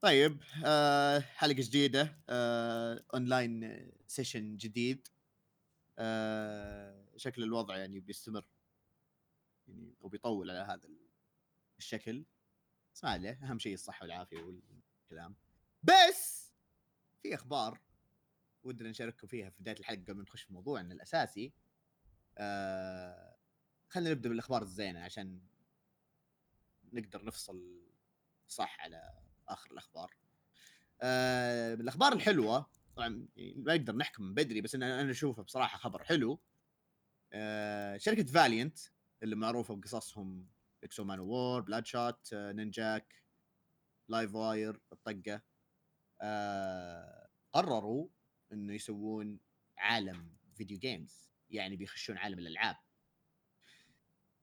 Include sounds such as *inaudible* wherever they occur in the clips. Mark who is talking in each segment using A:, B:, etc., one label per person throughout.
A: طيب آه حلقة جديدة آه online session جديد. آه شكل الوضع يعني بيستمر. يعني وبيطول على هذا الشكل. بس ما عليه أهم شيء الصحة والعافية والكلام. بس في أخبار ودنا نشارككم فيها في بداية الحلقة قبل ما نخش في موضوعنا الأساسي. آه خلينا نبدأ بالأخبار الزينة عشان نقدر نفصل صح على آخر الأخبار. آه الأخبار الحلوة طبعا ما نقدر نحكم من بدري بس أنا أنا أشوفه بصراحة خبر حلو. آه شركة Valiant اللي معروفة بقصصهم X-O Manowar Bloodshot Ninjak Livewire الطقة. آه قرروا إنه يسوون عالم video games يعني بيخشون عالم الألعاب.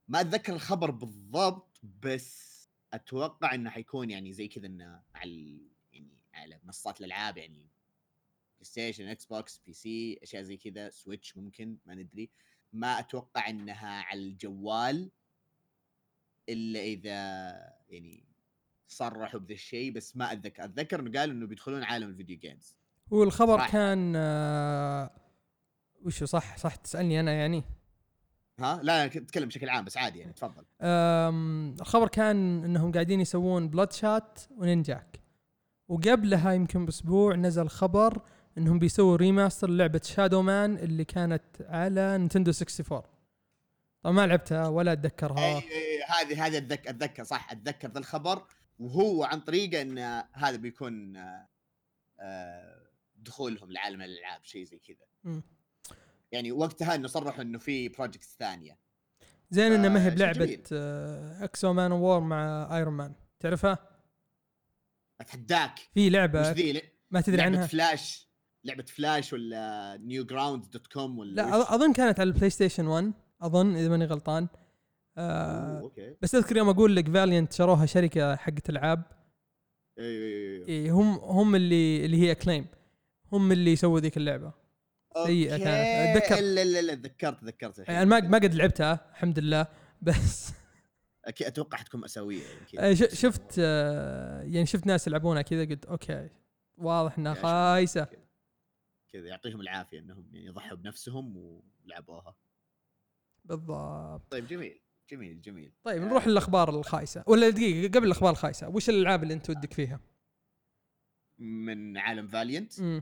A: ما أتذكر الخبر بالضبط بس أتوقع إنه حيكون يعني زي كذا إنه على يعني على منصات الألعاب يعني PlayStation Xbox PC أشياء زي كذا Switch ممكن ما ندري. ما أتوقع إنها على الجوال إلا إذا يعني صرحوا بذا الشيء بس ما أتذكر. أتذكر إنه قالوا إنه بيدخلون عالم ال video games
B: هو الخبر
A: صراحة.
B: كان آه وشو صح صح تسألني أنا يعني؟
A: ها؟ لا لا أتكلم بشكل عام بس عادي يعني تفضل.
B: أم، الخبر كان إنهم قاعدين يسوون Bloodshot و Ninjak وقبلها يمكن بأسبوع نزل خبر إنهم بيسووا remaster لعبة Shadow Man اللي كانت على Nintendo 64 طبعا ما لعبتها ولا أتذكرها.
A: أي- أي- هذه هذه اتذكر أتذكر صح أتذكر ذا الخبر. وهو عن طريقه إن هذا بيكون آه، آه، دخولهم لعالم الألعاب شيء زي كذا. يعني وقتها إنه صرحوا إنه في projects ثانية.
B: زين إنه ما هي بلعبة. X-O Manowar مع Iron Man تعرفها؟
A: أتحداك.
B: في لعبة
A: ذي؟
B: ما تدري
A: لعبة
B: عنها؟
A: فلاش لعبة فلاش ولا Newgrounds dot com ولا
B: لا
A: وش؟
B: أظن كانت على ال PlayStation 1 أظن إذا ماني غلطان. آه
A: okay.
B: بس أذكر يوم أقول لك Valiant شروها شركة حقت
A: ألعاب. أيوه
B: أيوه هم هم اللي اللي هي Acclaim هم اللي يسووا ذيك اللعبة.
A: okay.
B: كانت. أتذكر-
A: لا لا لا تذكرت تذكرت الحين.
B: يعني ما ما قد لعبتها الحمد لله *laughs* بس
A: أكيد أتوقع حتكون
B: آه، ش- شفت آه، يعني شفت ناس يلعبونها كذا قلت okay واضح
A: إنها.
B: خايسة
A: كذا يعطيهم العافية إنهم يعني يضحوا بنفسهم ولعبوها
B: بالضبط
A: طيب جميل جميل جميل
B: طيب نروح للأخبار الخايسة ولا دقيقة قبل الأخبار الخايسة وش الألعاب اللي أنت ودك فيها؟
A: من عالم Valiant
B: مم.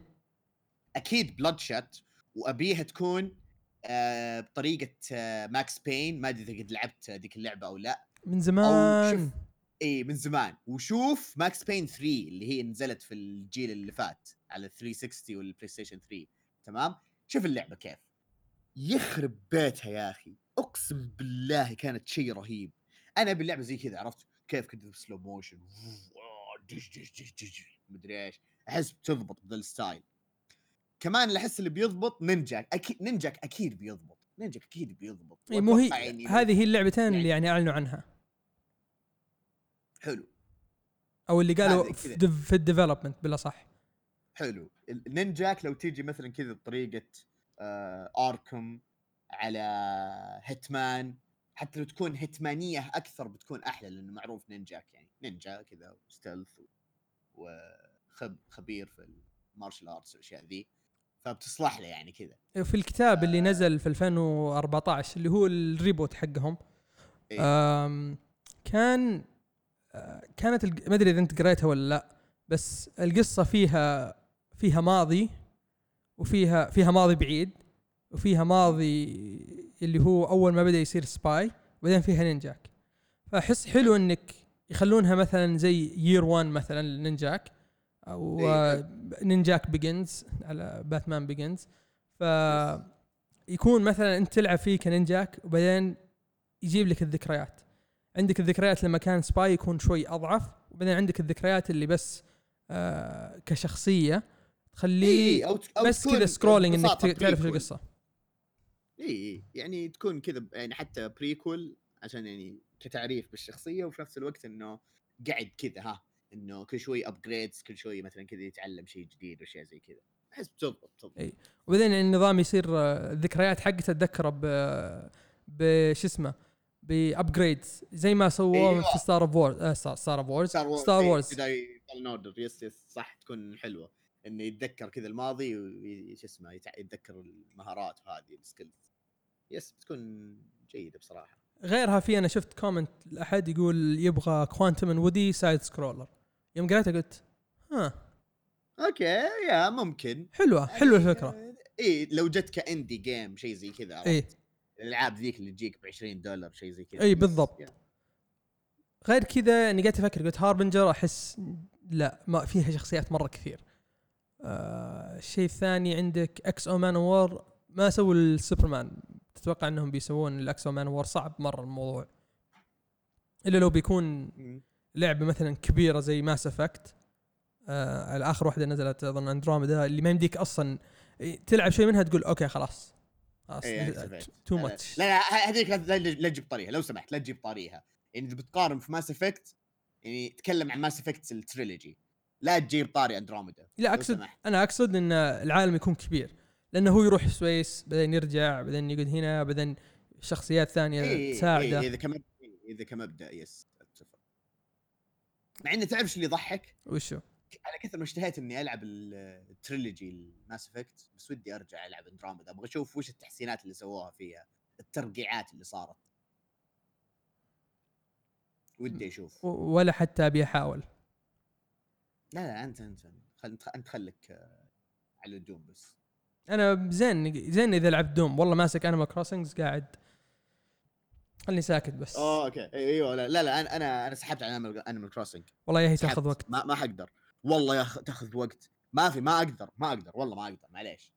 A: أكيد Bloodshot وأبيها تكون آه بطريقة آه Max Payne ما أدري إذا قد لعبت ذيك اللعبة أو لا.
B: من زمان
A: شوف. إي من زمان. وشوف Max Payne 3 اللي هي نزلت في الجيل اللي فات على 360 وال PlayStation 3 تمام؟ شوف اللعبة كيف. يخرب بيتها يا أخي. أقسم بالله كانت شيء رهيب. أنا باللعبه زي كذا عرفت؟ كيف كنت slow motion دش دش دش دش مدري إيش. أحس بتضبط بذا الستايل. كمان اللي أحس اللي بيضبط Ninjak أكيد Ninjak أكيد بيضبط Ninjak أكيد بيضبط.
B: مو هي
A: يعني
B: هذه هي اللعبتين
A: يعني-
B: اللي يعني أعلنوا عنها.
A: حلو.
B: أو اللي قالوا في, ال development بلا صح.
A: حلو. ال Ninjak لو تيجي مثلا كذا بطريقة آه Arkham على Hitman حتى لو تكون هيتمانيه أكثر بتكون أحلى لأنه معروف Ninjak يعني نينجا كذا stealth وخبير في ال martial arts والأشياء ذي. فبتصلح له يعني كذا
B: في الكتاب اللي
A: آه.
B: نزل في 2014 اللي هو ال reboot حقهم
A: إيه.
B: آم، كان آه، كانت ما أدري إذا أنت قريتها ولا لا بس القصة فيها فيها ماضي وفيها فيها ماضي بعيد وفيها ماضي اللي هو أول ما بدأ يصير spy وبعدين فيها Ninjak فأحس حلو إنك يخلونها مثلا زي year 1 مثلا ل Ninjak أو
A: إيه.
B: آه، Ninjak Begins على Batman Begins. ف يكون مثلا أنت تلعب فيه ك Ninjak وبعدين يجيب لك الذكريات. عندك الذكريات لما كان spy يكون شوي أضعف وبعدين عندك الذكريات اللي بس آه كشخصية تخليه
A: إيه، أو
B: بس كذا
A: scrolling
B: إنك تعرف
A: prequel.
B: القصة.
A: اي يعني تكون كذا يعني حتى prequel عشان يعني كتعريف بالشخصية وفي نفس الوقت إنه قاعد كذا ها. إنه كل شوي upgrades كل شوي مثلا كذا يتعلم شيء جديد وأشياء زي كذا. احس بتضبط بتضبط
B: إي. وبعدين النظام يصير آه، الذكريات حقته اتذكره ب بش اسمه؟ ب upgrades زي ما سووه
A: أيوة.
B: في ستار اوف وورز ستار اوف Wars
A: Star Wars Order yes yes صح تكون حلوة. إنه يتذكر كذا الماضي وش اسمه يتذكر المهارات هذه ال skills yes بتكون جيدة بصراحة.
B: غيرها في أنا شفت comment لأحد يقول يبغى Quantum and Woody side scroller يوم قريتها قلت ها.
A: okay يا ممكن.
B: حلوة حلوة الفكرة.
A: اي لو جت ك indie game شيء زي كذا؟
B: اي
A: الألعاب ذيك اللي تجيك ب 20 دولار شيء زي كذا.
B: اي بالضبط. غير كذا إني قاعد أفكر قلت Harbinger أحس لا ما فيها شخصيات مرة كثير. آه الشيء الثاني عندك X-O Manowar ما سووا السوبرمان. تتوقع إنهم بيسوون ال X-O Manowar صعب مرة الموضوع. إلا لو بيكون. لعبة مثلا كبيرة زي Mass Effect آه على آخر واحدة نزلت أظن اندروميدا اللي ما يمديك أصلا تلعب شوي منها تقول okay خلاص خلاص
A: إيه، أكتفيت.
B: too.
A: much لا لا هذيك لا- تجيب طاريها لو سمحت لا تجيب طاريها يعني إذا بتقارن في Mass Effect يعني تكلم عن Mass Effect ال trilogy لا تجيب طاري اندروميدا
B: لا
A: أقصد.
B: أنا أقصد إن العالم يكون كبير لأنه هو يروح سويس بعدين يرجع بعدين يقعد هنا بعدين شخصيات ثانية
A: إيه، إيه،
B: تساعده
A: إيه، اذا كمبدا إذا كمبدأ yes مع إنه تعرف اللي يضحك؟
B: وشو؟
A: على كثر ما اشتهيت إني ألعب ال- ال trilogy ال Mass Effect بس ودي أرجع ألعب اندروميدا أبغى أشوف وش التحسينات اللي سووها فيها الترقيعات اللي صارت. ودي
B: أشوف. ولا حتى أبي أحاول.
A: لا لا أنت أنت خل أنت أنت خليك آه، على ال Doom بس.
B: أنا زين زين إذا لعبت Doom. والله ماسك Animal Crossings قاعد خلني ساكت بس.
A: اوه okay. إيوه لا لا, لا أنا أنا أنا سحبت على Animal Crossing
B: والله يا هي تاخذ وقت.
A: ما ما حقدر. والله يا تاخذ وقت. ما في ما أقدر ما أقدر. والله ما أقدر معليش.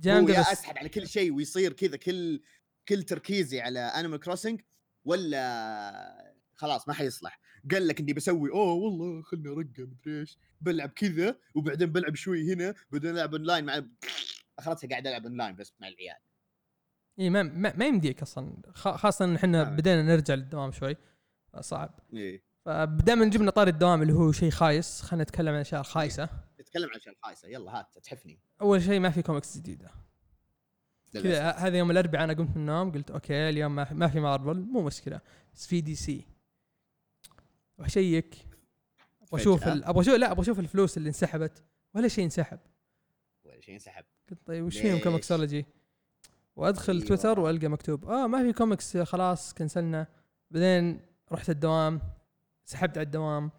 B: جامده
A: يا
B: بس
A: أسحب على كل شيء ويصير كذا كل كل تركيزي على Animal Crossing ولا خلاص ما حيصلح. قال لك إني بسوي أوه والله خلني ارقى مدري إيش. بلعب كذا وبعدين بلعب شوي هنا بعدين ألعب اونلاين مع اخرتها قاعد ألعب اونلاين بس مع العيال.
B: اي ما, ما, ما يمديك أصلا. خاصة إن إحنا
A: نعم.
B: بدينا نرجع للدوام شوي. صعب.
A: إيه.
B: فدائما جبنا طاري الدوام اللي هو شيء خايس. خلينا نتكلم عن أشياء خايسة.
A: نتكلم عن أشياء خايسة. يلا هات تحفني.
B: أول شيء ما في كوميكس
A: جديدة.
B: كذا هذا يوم الأربعاء أنا قمت من النوم. قلت أوكي اليوم ما في, ما في مارفل. مو مشكلة. بس في دي سي. وأشيك. أبغى أشوف
A: فجأة.
B: ال- أبغى أشوف لا أبغى أشوف الفلوس اللي انسحبت. ولا شيء انسحب.
A: ولا شيء انسحب.
B: قلت طيب وش فيهم؟ ComiXology؟ وأدخل
A: أيوة.
B: تويتر وألقى مكتوب آه ما في كوميكس خلاص كنسلنا. بعدين رحت الدوام سحبت على الدوام.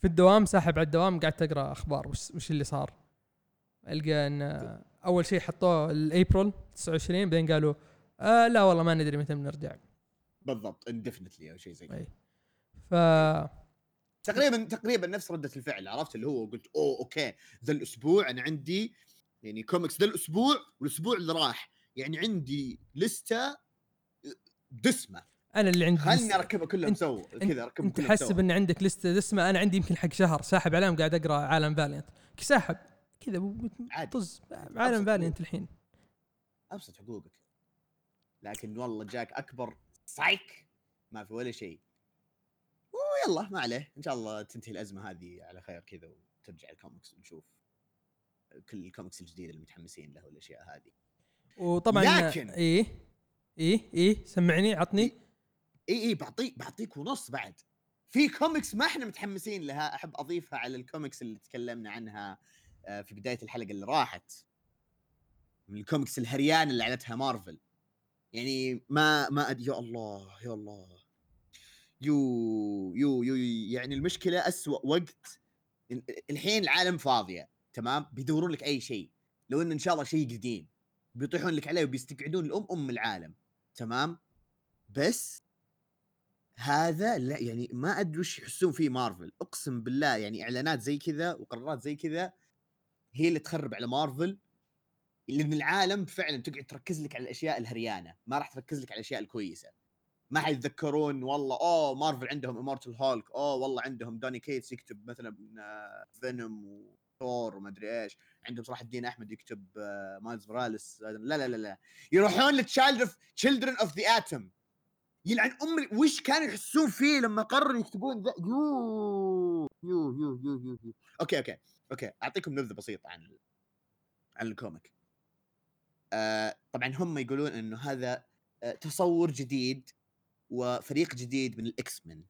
B: في الدوام ساحب على الدوام قعدت أقرأ أخبار وش, وش اللي صار. ألقى إن أول شيء حطوه الأبريل 29 بعدين قالوا آه لا والله ما ندري متى بنرجع.
A: بالضبط indefinitely أو شيء زي كذا.
B: اي ف
A: تقريبا تقريبا نفس ردة الفعل عرفت؟ اللي هو قلت oh okay ذا الأسبوع أنا عندي يعني كوميكس ذا الأسبوع والأسبوع اللي راح. يعني عندي لستة دسمة.
B: أنا اللي عندي
A: خلني أركبها كلها مسوى كذا
B: أركبها
A: أنت
B: حسب إن عندك لستة دسمة. أنا عندي يمكن حق شهر. ساحب عليهم قاعد أقرأ عالم فاليانت ساحب. كذا طز. عالم
A: أبسط
B: فاليانت الحين.
A: أبسط حقوقك. لكن والله جاك أكبر سايك ما في ولا شيء. ويلا ما عليه. إن شاء الله تنتهي الأزمة هذه على خير كذا وترجع الكوميكس ونشوف كل الكوميكس الجديدة اللي متحمسين له والأشياء هذه.
B: وطبعا
A: لكن-
B: إيه إيه إيه سمعني عطني.
A: اي اي بعطيك بعطيك ونص بعد. في كوميكس ما إحنا متحمسين لها أحب أضيفها على الكوميكس اللي تكلمنا عنها آه، في بداية الحلقة اللي راحت. من الكوميكس الهريان اللي أعلنتها مارفل. يعني ما ما أد... يا الله يا الله. يو يو يو يعني المشكلة أسوأ وقت. ال- الحين العالم فاضية تمام؟ بيدورون لك أي شيء. لو انه إن شاء الله شيء قديم. بيطيحون لك عليه وبيستقعدون الام أم العالم تمام؟ بس هذا لا يعني ما أدري وش يحسون فيه مارفل. أقسم بالله يعني إعلانات زي كذا وقرارات زي كذا هي اللي تخرب على مارفل لأن العالم فعلا تقعد تركز لك على الأشياء الهريانة ما راح تركز لك على الأشياء الكويسة. ما حيتذكرون والله oh مارفل عندهم Immortal Hulk oh والله عندهم دوني كيتس يكتب مثلا فينوم وثور وما أدري إيش عندهم صلاح الدين أحمد يكتب آه، مايلز موراليس لا لا لا لا يروحون ل Child of Children of the Atom يلعن أمي وش كانوا يحسون فيه لما قرروا يكتبون ذا؟ يو يو يو يو يو, يو. okay okay okay أعطيكم نبذة بسيطة عن ال- عن ال comic. آه طبعا هم يقولون إنه هذا آه تصور جديد وفريق جديد من ال X-Men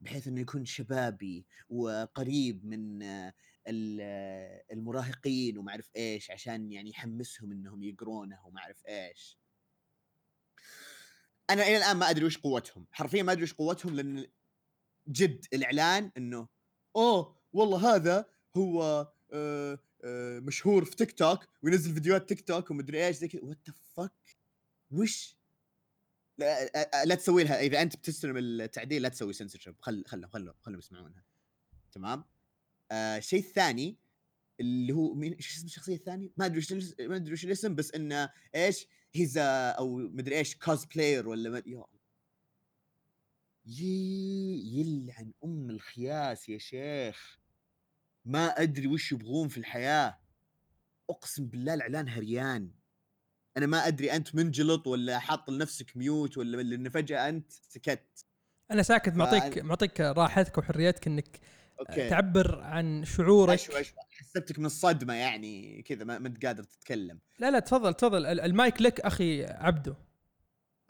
A: بحيث إنه يكون شبابي وقريب من آه، المراهقين وما أعرف إيش عشان يعني يحمسهم إنهم يقرونه وما أعرف إيش. أنا إلى الآن ما أدري وش قوتهم. حرفيا ما أدري وش قوتهم لأن جد الإعلان إنه oh والله هذا هو آه آه مشهور في تيك توك وينزل فيديوهات تيك توك ومدري إيش زي كذا. what the fuck وش؟ لا, آه، آه، لا تسوي لها إذا أنت بتستلم التعديل لا تسوي سنسورشيب خل خلهم خلهم خلهم يسمعونها. تمام؟ آه الشيء الثاني اللي هو مين إيش اسم الشخصية الثانية؟ ما أدري الاس- ما أدري وش الاسم بس إنه إيش هيز أو مدري إيش cosplayer ولا ما يا يي يلعن أم الخياس يا شيخ. ما أدري وش يبغون في الحياة. أقسم بالله الإعلان هريان. أنا ما أدري أنت منجلط ولا حاط لنفسك mute ولا لأن فجأة أنت سكت.
B: أنا ساكت معطيك معطيك راحتك وحريتك إنك
A: okay.
B: تعبر عن شعورك.
A: اشوى اشوى حسبتك من الصدمة يعني كذا ما أنت قادر تتكلم.
B: لا لا تفضل تفضل. ال- المايك لك أخي عبده.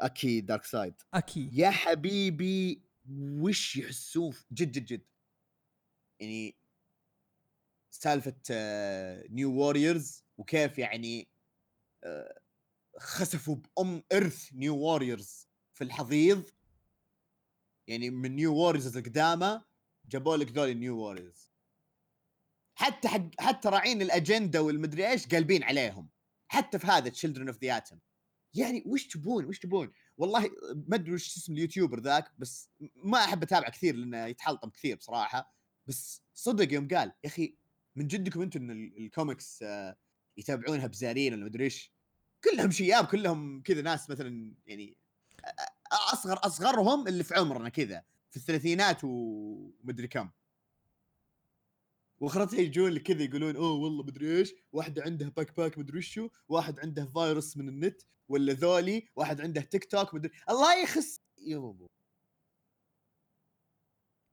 A: أكيد dark side
B: أكيد.
A: يا حبيبي وش يحسون جد جد جد. يعني سالفة New Warriors وكيف يعني آه، خسفوا بأم إرث New Warriors في الحضيض. يعني من New Warriors القدامى جابوا لك ذول ال New Warriors حتى حق حتى راعين الأجندة والمدري إيش قالبين عليهم. حتى في هذا Children of the Atom يعني وش تبون؟ وش تبون؟ والله ما أدري وش اسم ال YouTuber ذاك بس ما أحب اتابعه كثير لأنه يتحلطم كثير بصراحة. بس صدق يوم قال يا أخي من جدكم أنتم إن ال- الكوميكس آه، يتابعونها بزارين ولا مدري إيش؟ كلهم شياب كلهم كذا ناس مثلا يعني أصغر أصغرهم اللي في عمرنا كذا. في الثلاثينات ومدري كم. واخرتها يجون كذا يقولون oh والله مدري إيش واحدة عندها backpack مدري وشو واحد عنده فايروس من النت ولا ذولي واحد عنده تيك توك مدري الله يخس. يوبو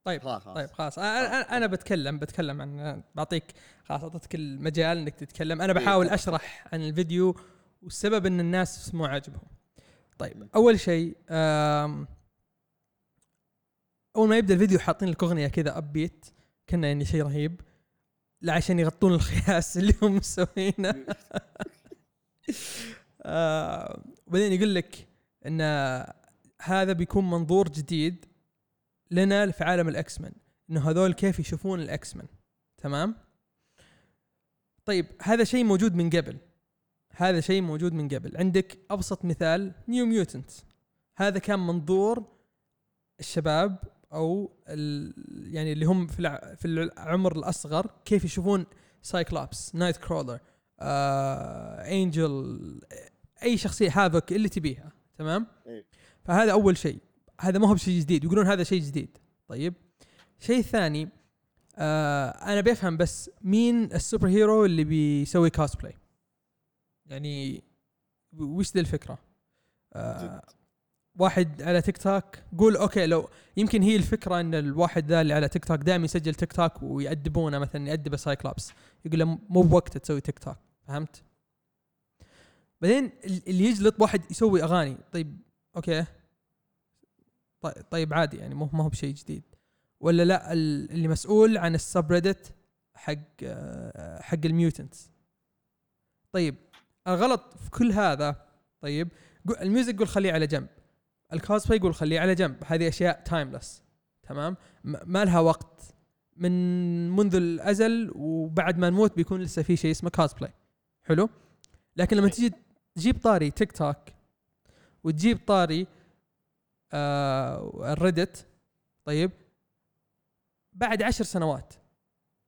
B: طيب
A: خلاص خلاص.
B: طيب خلاص. أنا أنا, بتكلم بتكلم عن بعطيك خلاص أعطيتك المجال إنك تتكلم. أنا
A: إيه،
B: بحاول. أشرح عن الفيديو والسبب إن الناس مو عاجبهم. طيب. أول شيء أول ما يبدأ الفيديو حاطين لك اغنيه كذا upbeat كنا يعني شيء رهيب. لا عشان يغطون الخياس اللي هم مسوينه. *laughs* آه، وبعدين يقول لك إن هذا بيكون منظور جديد لنا في عالم ال X-Men انه هذول كيف يشوفون ال X-Men تمام؟ طيب هذا شيء موجود من قبل. هذا شيء موجود من قبل. عندك أبسط مثال New Mutants هذا كان منظور الشباب أو ال يعني اللي هم في في العمر الأصغر كيف يشوفون Cyclops Nightcrawler آه، Angel أي شخصية Havok اللي تبيها تمام؟
A: إيه.
B: فهذا أول شيء. هذا ما هو بشيء جديد يقولون هذا شيء جديد. طيب. شيء ثاني آه أنا بفهم بس مين ال super hero اللي بيسوي كوسبلاي يعني وش ذي الفكرة؟ آه واحد على تيك توك قول okay لو يمكن هي الفكرة إن الواحد ذا اللي على تيك توك دائما يسجل تيك توك ويأدبونه مثلا يأدب Cyclops يقول له مو بوقته تسوي تيك توك. فهمت؟ بعدين ال- اللي يجلط واحد يسوي أغاني. طيب okay. طيب, عادي يعني مو ما هو بشيء جديد. ولا لا ال- اللي مسؤول عن ال subreddit حق آه، حق ال mutants. طيب الغلط في كل هذا طيب ال music قول خليه على جنب. الكوسبلاي يقول خليه على جنب. هذه أشياء timeless تمام؟ ما لها وقت. من منذ الأزل وبعد ما نموت بيكون لسه في شيء اسمه كوسبلاي حلو؟ لكن لما تجي تجيب طاري تيك توك وتجيب طاري آه ال Reddit طيب بعد عشر سنوات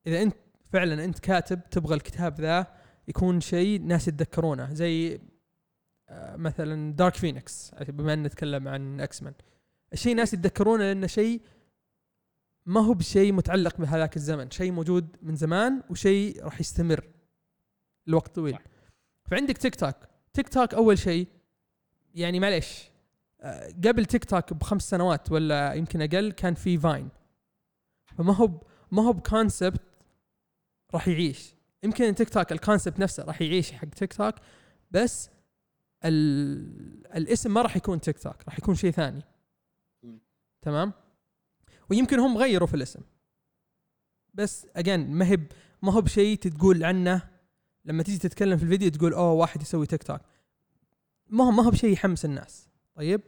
B: إذا أنت فعلا أنت كاتب تبغى الكتاب ذا يكون شيء ناس يتذكرونه. زي مثلا Dark Phoenix بما إن نتكلم عن X-Men الشيء ناس يتذكرونه لأنه شيء ما هو بشيء متعلق بهذاك الزمن. شيء موجود من زمان وشيء راح يستمر لوقت طويل. فعندك تيك توك تيك توك أول شيء يعني معليش آه، قبل تيك توك بخمس سنوات ولا يمكن أقل كان في Vine فما هو ما هو ب concept راح يعيش. يمكن تيك توك ال concept نفسه راح يعيش حق تيك توك بس. الاسم ما راح يكون تيك توك راح يكون شيء ثاني. تمام؟ ويمكن هم غيروا في الاسم. بس again ما هي ما هو بشيء تقول عنه. لما تيجي تتكلم في الفيديو تقول أوه واحد يسوي تيك توك. ما هو ما هو بشيء يحمس الناس. طيب؟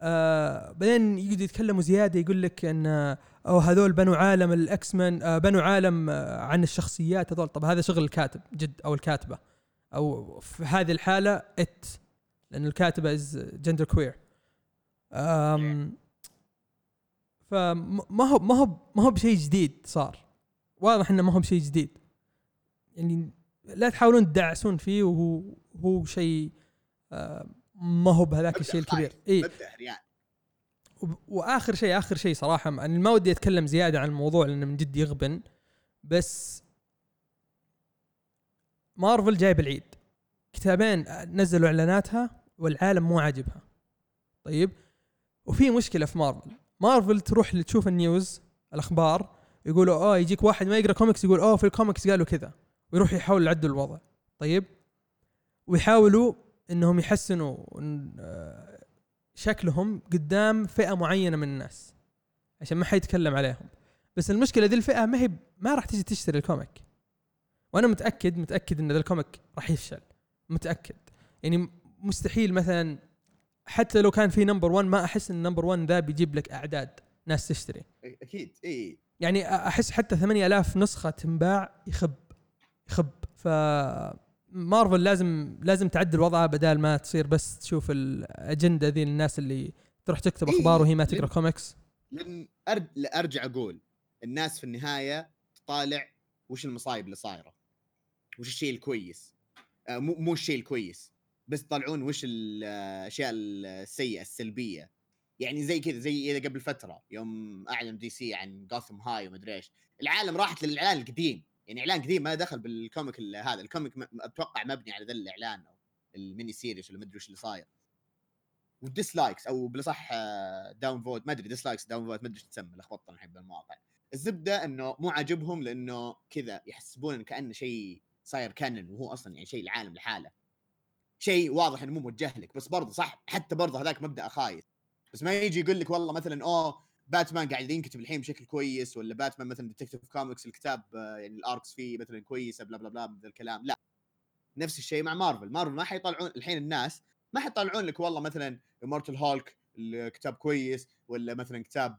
B: آه بعدين يقعدوا يتكلموا زياده يقول لك إن أو هذول بنوا عالم ال X-Men آه بنوا عالم آه عن الشخصيات هذول. طب هذا شغل الكاتب جد أو الكاتبة. أو في هذه الحالة it لأن الكاتبة is gender queer فما هو ما هو ما هو بشيء جديد صار. واضح إنه ما هو بشيء جديد. يعني لا تحاولون تدعسون فيه وهو هو شيء ما هو بهذاك الشيء الكبير. اي وآخر شيء آخر شيء صراحة أنا ما ودي أتكلم زيادة عن الموضوع لأنه من جد يغبن بس مارفل جايب العيد كتابين نزلوا إعلاناتها والعالم مو عاجبها. طيب؟ وفي مشكلة في مارفل. مارفل تروح تشوف ال news الأخبار يقولوا آه يجيك واحد ما يقرأ كوميكس يقول آه في الكوميكس قالوا كذا. ويروح يحاول يعدل الوضع. طيب؟ ويحاولوا إنهم يحسنوا آه، شكلهم قدام فئة معينة من الناس. عشان ما حد يتكلم عليهم. بس المشكلة ذي الفئة ما هي ما راح تجي تشتري ال comic وأنا متاكد متأكد إن ذا ال comic راح يفشل. متأكد. يعني مستحيل مثلا حتى لو كان في number 1 ما أحس إن number 1 ذا بيجيب لك أعداد ناس تشتري.
A: أكيد. إي.
B: يعني أحس حتى 8000 نسخة تنباع يخب يخب. ف مارفل لازم لازم تعدل وضعها بدال ما تصير بس تشوف الأجندة ذي للناس اللي تروح تكتب أخبار وهي ما
A: تقرأ
B: كوميكس
A: لأن. ارجع أقول الناس في النهاية تطالع وش المصايب اللي صايرة. وش الشيء الكويس. آه مو مو الشيء الكويس بس يطلعون وش الاشياء السيئة السلبية. يعني زي كذا زي إذا قبل فترة يوم أعلن DC عن Gotham High ومدري إيش الاعلام راحت للإعلان القديم. يعني إعلان قديم ما دخل بال comic ال- هذا ال comic أتوقع مبني على ذا الإعلان أو ال mini series ولا مدري وش اللي صاير. وال dislikes أو بالأصح down vote ما أدري dislikes down vote ما أدري إيش تسمى لخبطت الحين بالمواقع. الزبدة إنه مو عاجبهم لإنه كذا يحسبون انه كأنه شيء صاير canon وهو أصلا يعني شيء العالم لحاله. شيء واضح إنه مو موجه لك بس برضه صح حتى برضه هذاك مبدأ خايس. بس ما يجي يقول لك والله مثلا أوه باتمان قاعد ينكتب الحين بشكل كويس ولا باتمان مثلا Detective Comics الكتاب آه، يعني ال arcs فيه مثلا كويسة بلا بلا بلا من الكلام. لا. نفس الشيء مع مارفل مارفل ما حيطلعون الحين الناس ما حيطلعون لك والله مثلا Immortal Hulk الكتاب كويس ولا مثلا كتاب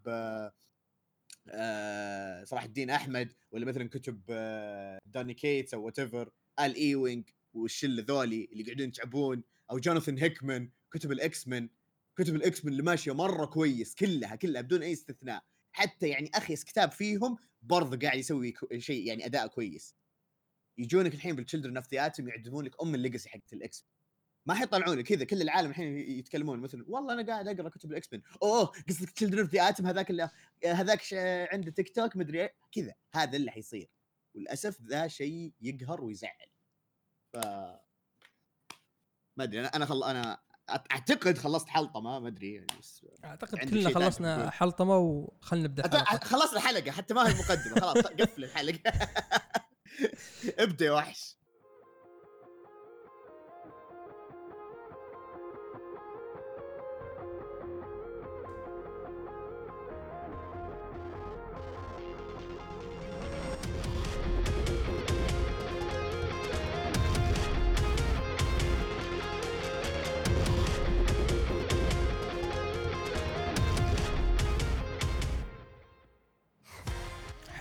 A: آه، صلاح الدين أحمد ولا مثلا كتب آه، Donny Cates أو whatever Al Ewing والشلة ذولي اللي قاعدين يتعبون أو Jonathan Hickman كتب ال X-Men كتب ال X-Men اللي ماشية مرة كويس كلها كلها بدون أي استثناء. حتى يعني اخيس كتاب فيهم برضه قاعد يسوي شيء يعني أداء كويس. يجونك الحين بال Children of the Atom يعدمون لك أم ال legacy حقت ال X ما حيطلعون كذا كل العالم الحين يتكلمون مثلا والله أنا قاعد أقرأ كتب ال X-Men أوه قصدك Children of the Atom هذاك اللي هذاك ش- عنده تيك توك مدري. كذا هذا اللي حيصير وللأسف ذا شيء يقهر ويزعل ف ما أدري أنا أنا خل... أنا أعتقد خلصت حلطمه ما أدري يعني بس أعتقد
B: كلنا خلصنا. حلطمه وخلنا نبدأ
A: أت- خلصنا الحلقة حتى ما هي مقدمة خلاص قفل الحلقة *laughs* ابدأ يا وحش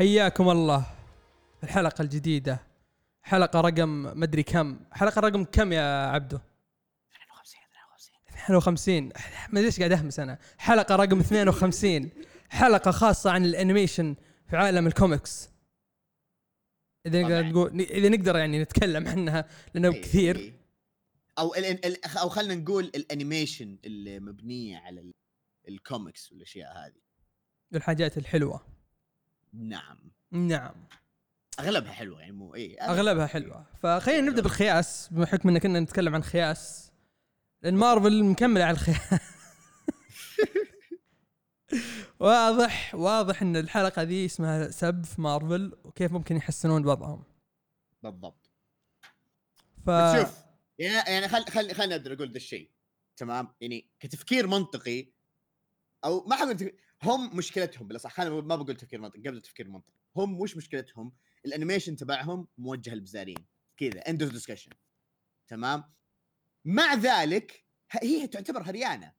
B: حياكم الله. في الحلقة الجديدة. حلقة رقم مدري كم. حلقة رقم كم يا عبدو؟ 52 ما أدري إيش قاعد أهمس أنا. حلقة رقم 52 حلقة خاصة عن ال animation في عالم الكوميكس. إذا نقدر. نقول إذا نقدر يعني نتكلم عنها لأنه
A: إيه،
B: كثير.
A: إيه. أو ال ال ال أو خلينا نقول ال animation اللي مبنية على ال- الكوميكس والأشياء هذه.
B: الحاجات الحلوة.
A: نعم.
B: نعم.
A: أغلبها حلوة يعني مو اي
B: أغلبها حلوة. فخلينا نبدأ بالخياس بحكم ان كنا نتكلم عن خياس. لأن مارفل مكملة على الخياس. *laughs* واضح واضح إن الحلقة ذي اسمها سب في مارفل وكيف ممكن يحسنون وضعهم.
A: بالضبط.
B: ف
A: شوف يعني يعني خل خل خليني ابدا أقول ذا الشيء. تمام؟ يعني كتفكير منطقي أو ما حقول هم مشكلتهم بالأصح خلينا ما بقول تفكير منطقي قبل تفكير المنطقي. هم وش مشكلتهم؟ ال animation تبعهم موجه للبزارين. كذا end of discussion تمام؟ مع ذلك هي تعتبر هريانة.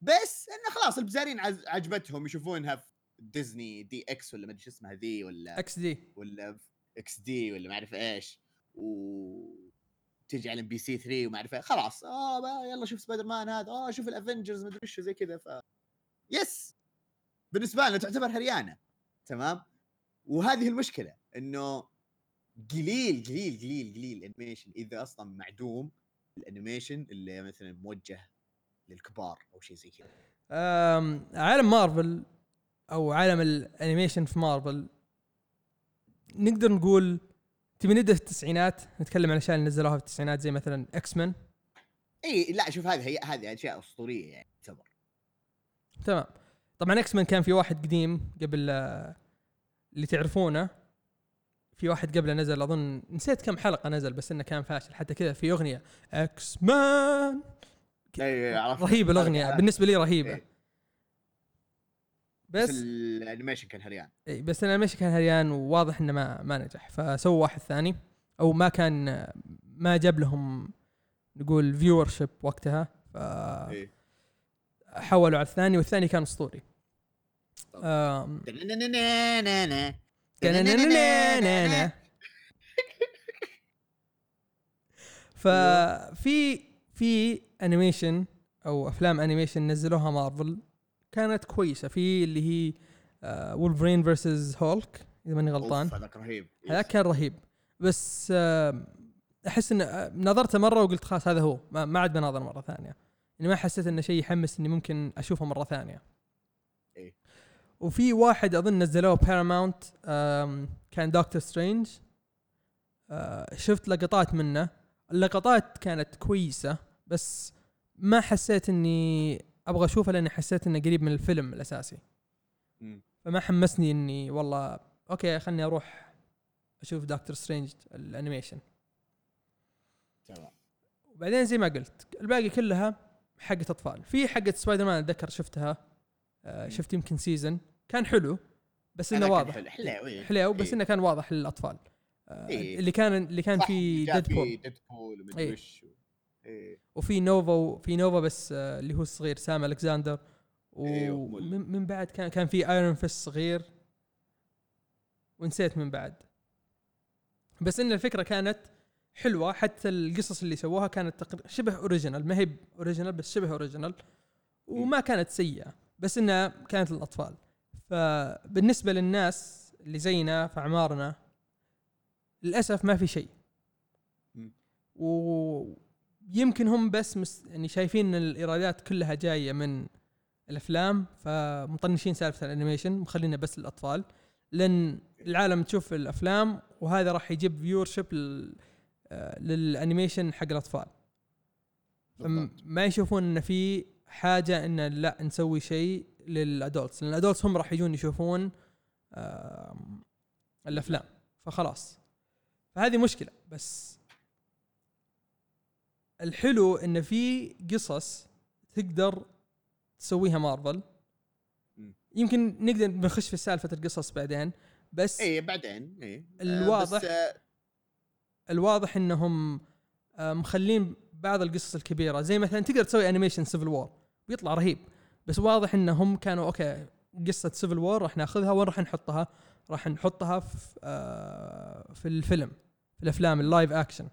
A: بس إنه خلاص البزارين عجبتهم يشوفونها في ديزني دي إكس ولا ما أدري شو اسمها ذي ولا
B: إكس دي.
A: ولا إكس دي ولا ما أعرف إيش. و تجي على إم بي سي 3 وما أعرف إيه. خلاص آه يلا شوف سبايدر مان هذا آه شوف الافنجرز ما ادري شو زي كذا ف yes. بالنسبة لنا تعتبر هريانة تمام؟ وهذه المشكلة إنه قليل قليل قليل قليل ال animation إذا أصلا معدوم ال animation اللي مثلا موجه للكبار أو شيء زي كذا.
B: عالم مارفل أو عالم ال animation في مارفل نقدر نقول تبي نبدا في التسعينات نتكلم عن الاشياء اللي نزلوها في التسعينات زي مثلا إكس مان
A: إي لا شوف هذه هي هذه أشياء أسطورية يعني تعتبر
B: تمام. طبعا إكس مان كان في واحد قديم قبل آه، اللي تعرفونه. في واحد قبله نزل أظن نسيت كم حلقة نزل بس إنه كان فاشل. حتى كذا في أغنية إكس مان رهيبة
A: الأغنية.
B: بالنسبة لي رهيبة.
A: إيه. بس,
B: ال
A: animation كان هريان.
B: اي بس ال animation كان هريان وواضح إنه ما ما نجح. فسووا واحد ثاني. أو ما كان ما جاب لهم نقول viewership وقتها. ف
A: إيه.
B: حولوا على الثاني والثاني كان
A: أسطوري.
B: ففي في animation أو أفلام animation نزلوها مارفل كانت كويسة. في اللي هي وولفرين versus هولك إذا ماني غلطان.
A: هذاك رهيب.
B: هذاك كان رهيب. بس أحس إن آه، نظرته مرة وقلت خلاص هذا هو. ما عاد بناظر مرة ثانية. يعني ما حسيت إنه شيء يحمس إني ممكن أشوفه مرة ثانية.
A: إيه.
B: وفي واحد أظن نزلوه باراماونت كان دكتور سترينج شفت لقطات منه. اللقطات كانت كويسة بس ما حسيت إني أبغى أشوفه لأني حسيت إنه قريب من الفيلم
A: الأساسي.
B: فما حمسني إني والله okay خلني أروح أشوف دكتور سترينج ال animation.
A: تمام.
B: وبعدين زي ما قلت الباقي كلها حقت اطفال في حقت سبايدر مان اتذكر شفتها آه، شفت يمكن season كان حلو بس
A: إنه
B: واضح
A: حلو حلو إيه.
B: حلو بس
A: إيه.
B: إنه كان واضح لللاطفال آه،
A: إيه.
B: اللي كان اللي كان في ديدبول
A: ديدبول ومدري
B: إيه. وفي نوفا وفي نوفا بس آه، اللي هو الصغير سام الكساندر. ومن من بعد كان كان في ايرون فيست صغير ونسيت من بعد بس إن الفكرة كانت حلوة. حتى القصص اللي سووها كانت تقر- شبه original ما هي original بس شبه original وما كانت سيئة. بس إنها كانت للأطفال. فبالنسبة للناس اللي زينا في أعمارنا للأسف ما في شيء. ويمكن هم بس مس يعني شايفين إن الإيرادات كلها جاية من الأفلام فمطنشين سالفة ال animation مخلينا بس للأطفال. لأن العالم تشوف الأفلام وهذا راح يجيب viewership لل animation حق
A: الأطفال.
B: ما يشوفون إن في حاجة إن لا نسوي شيء لل adults لأن ال adults هم راح يجون يشوفون الأفلام. فخلاص. فهذه مشكلة. بس الحلو إن في قصص تقدر تسويها مارفل. يمكن نقدر نخش في سالفة القصص بعدين بس
A: إيه بعدين إيه. آه،
B: الواضح-
A: بس آه،
B: الواضح إنهم آه، مخلين بعض القصص الكبيرة. زي مثلا تقدر تسوي animation Civil War بيطلع رهيب. بس واضح إنهم كانوا okay قصة Civil War راح ناخذها وين راح نحطها؟ راح نحطها في آه، في الفيلم في الأفلام ال live action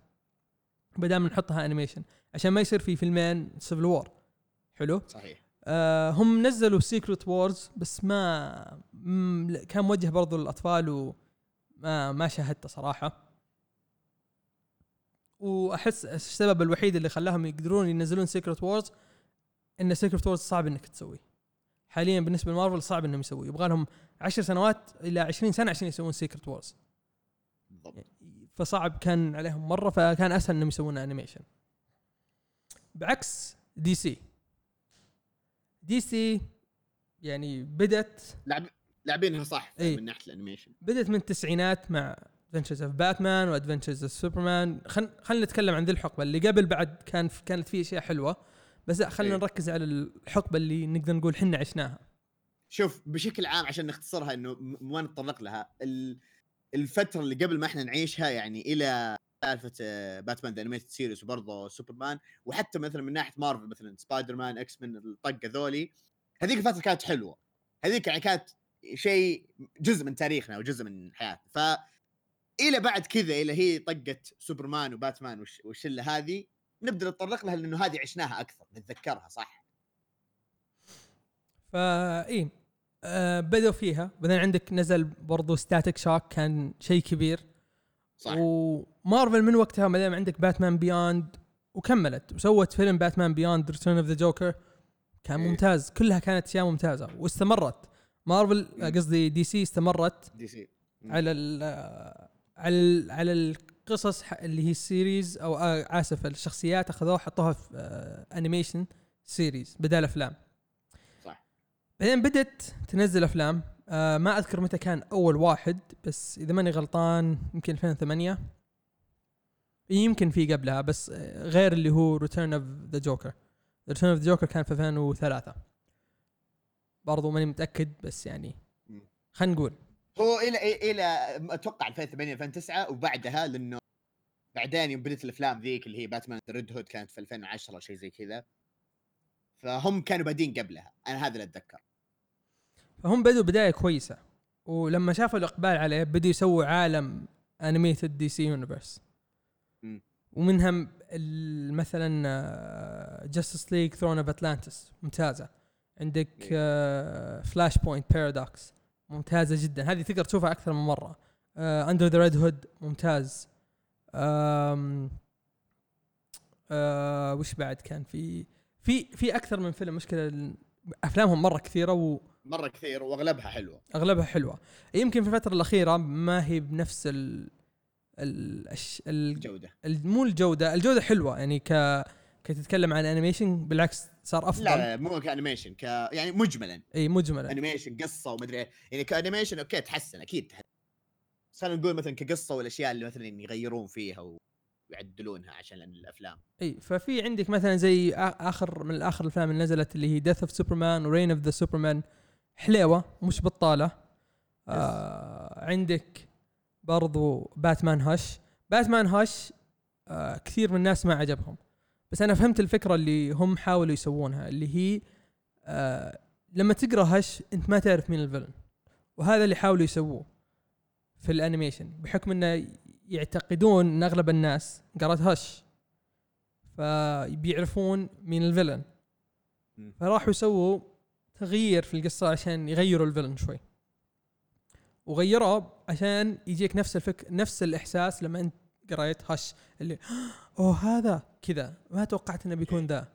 B: بدل ما نحطها animation عشان ما يصير في فيلمين Civil War حلو؟
A: صحيح.
B: آه هم نزلوا Secret Wars بس ما كان موجه برضو للاطفال وما ما شاهدته صراحة. وأحس السبب الوحيد اللي خلاهم يقدرون ينزلون Secret Wars إن Secret Wars صعب إنك تسويه حاليا بالنسبة لمارفل صعب إنهم يسويه يبغى لهم 10 سنوات إلى 20 سنة عشان يسوون Secret Wars
A: بالضبط.
B: فصعب كان عليهم مرة فكان أسهل إنهم يسوون animation بعكس دي سي DC يعني بدت
A: لعب لاعبينها صح
B: إيه.
A: من ناحية ال animation
B: بدت من التسعينات مع Adventures of Batman و Adventures of Superman خل خلينا نتكلم عن ذي الحقبة. اللي قبل بعد كان في كانت فيه أشياء حلوة. بس لا خلينا
A: إيه.
B: نركز على الحقبة اللي نقدر نقول حنا عشناها.
A: شوف بشكل عام عشان نختصرها إنه ما نتطرق لها ال- الفترة اللي قبل ما إحنا نعيشها يعني إلى سالفة Batman The Animated Series وبرضه سوبرمان وحتى مثلا من ناحية مارفل مثلا Spider-Man X-Men الطقة ذولي هذيك الفترة كانت حلوة. هذيك يعني كانت شيء جزء من تاريخنا وجزء من حياتنا. ف إلى بعد كذا إلى هي طقه سوبرمان وباتمان والش- والشله هذه نبدأ نتطرق لها لأنه هذه عشناها أكثر نتذكرها صح؟
B: فا إيه آه بدوا فيها. بعدين عندك نزل برضو Static Shock كان شيء كبير.
A: صح.
B: ومارفل من وقتها ما دام عندك Batman Beyond وكملت وسوت فيلم Batman Beyond Return of the Joker كان
A: إيه.
B: ممتاز. كلها كانت أشياء ممتازة واستمرت. مارفل. آه، قصدي DC استمرت
A: DC.
B: على ال على على القصص اللي هي ال series أو آه، آسف الشخصيات أخذوها حطوها في آه، animation series بدال أفلام.
A: صح.
B: بعدين بدت تنزل أفلام. آه ما أذكر متى كان أول واحد بس إذا ماني غلطان يمكن 2008 يمكن في قبلها بس آه، غير اللي هو Return of the Joker Return of the Joker كان في 2003 برضو ماني متأكد بس يعني. خلينا نقول.
A: هو إلى إلى أتوقع 2008 2009 وبعدها لأنه بعدين يوم بدت الأفلام ذيك اللي هي Batman Red Hood كانت في 2010 أو شيء زي كذا. فهم كانوا بادين قبلها. أنا هذا اللي أتذكر.
B: فهم بدوا بداية كويسة. ولما شافوا الإقبال عليه بدوا يسووا عالم animated DC
A: universe.
B: ومنها مثلا Justice League Throne of Atlantis ممتازة. عندك. Flashpoint Paradox ممتازة جدا. هذه تقدر تشوفها أكثر من مرة. Under the Red Hood ممتاز. آم، آه، وش بعد كان في؟ في في أكثر من فيلم. مشكلة أفلامهم مرة كثيرة و
A: مرة كثير وأغلبها حلوة.
B: أغلبها حلوة. يمكن في الفترة الأخيرة ما هي بنفس ال ال, الش- ال...
A: جوده
B: ال... مو الجودة الجودة حلوة. يعني ك كتتكلم عن animation بالعكس صار أفضل؟
A: لا, مو ك animation ك يعني مجملا.
B: إي مجملا.
A: animation قصة ومدري إيه. يعني ك animation okay تحسن أكيد تحسن. بس خلينا نقول مثلا كقصة والأشياء اللي مثلا يغيرون فيها ويعدلونها عشان الأفلام.
B: إي ففي عندك مثلا زي آخر من اخر الأفلام اللي نزلت اللي هي Death of Superman و Reign of the Superman حليوة مش بطالة. آه عندك برضو Batman Hush Batman Hush آه كثير من الناس ما عجبهم. بس أنا فهمت الفكرة اللي هم حاولوا يسوونها اللي هي آه لما تقرأ Hush أنت ما تعرف مين ال villain. وهذا اللي حاولوا يسووه في ال animation بحكم إنه يعتقدون إن أغلب الناس قرأت Hush فبيعرفون مين ال
A: villain.
B: فراحوا يسووا تغيير في القصة عشان يغيروا ال villain شوي. وغيروه عشان يجيك نفس الفك نفس الإحساس لما أنت قريت Hush اللي أوه هذا كذا. ما توقعت إنه بيكون ذا.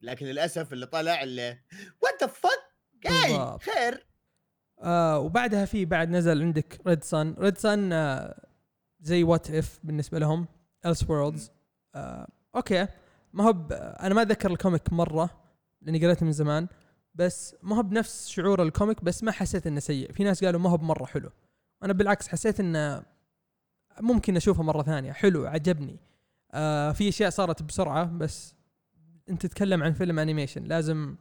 A: لكن للأسف اللي طلع اللي what the
B: fuck.
A: خير.
B: آه وبعدها في بعد نزل عندك Red Son Red Son آه زي what if بالنسبة لهم Elseworlds آه okay. ما هو أنا ما أتذكر ال comic مرة لأني قريته من زمان بس ما هو بنفس شعور ال comic بس ما حسيت إنه سيء. في ناس قالوا ما هو بمرة حلو. أنا بالعكس حسيت إنه ممكن اشوفه مرة ثانية. حلو عجبني. آه في أشياء صارت بسرعة بس أنت تتكلم عن فيلم animation لازم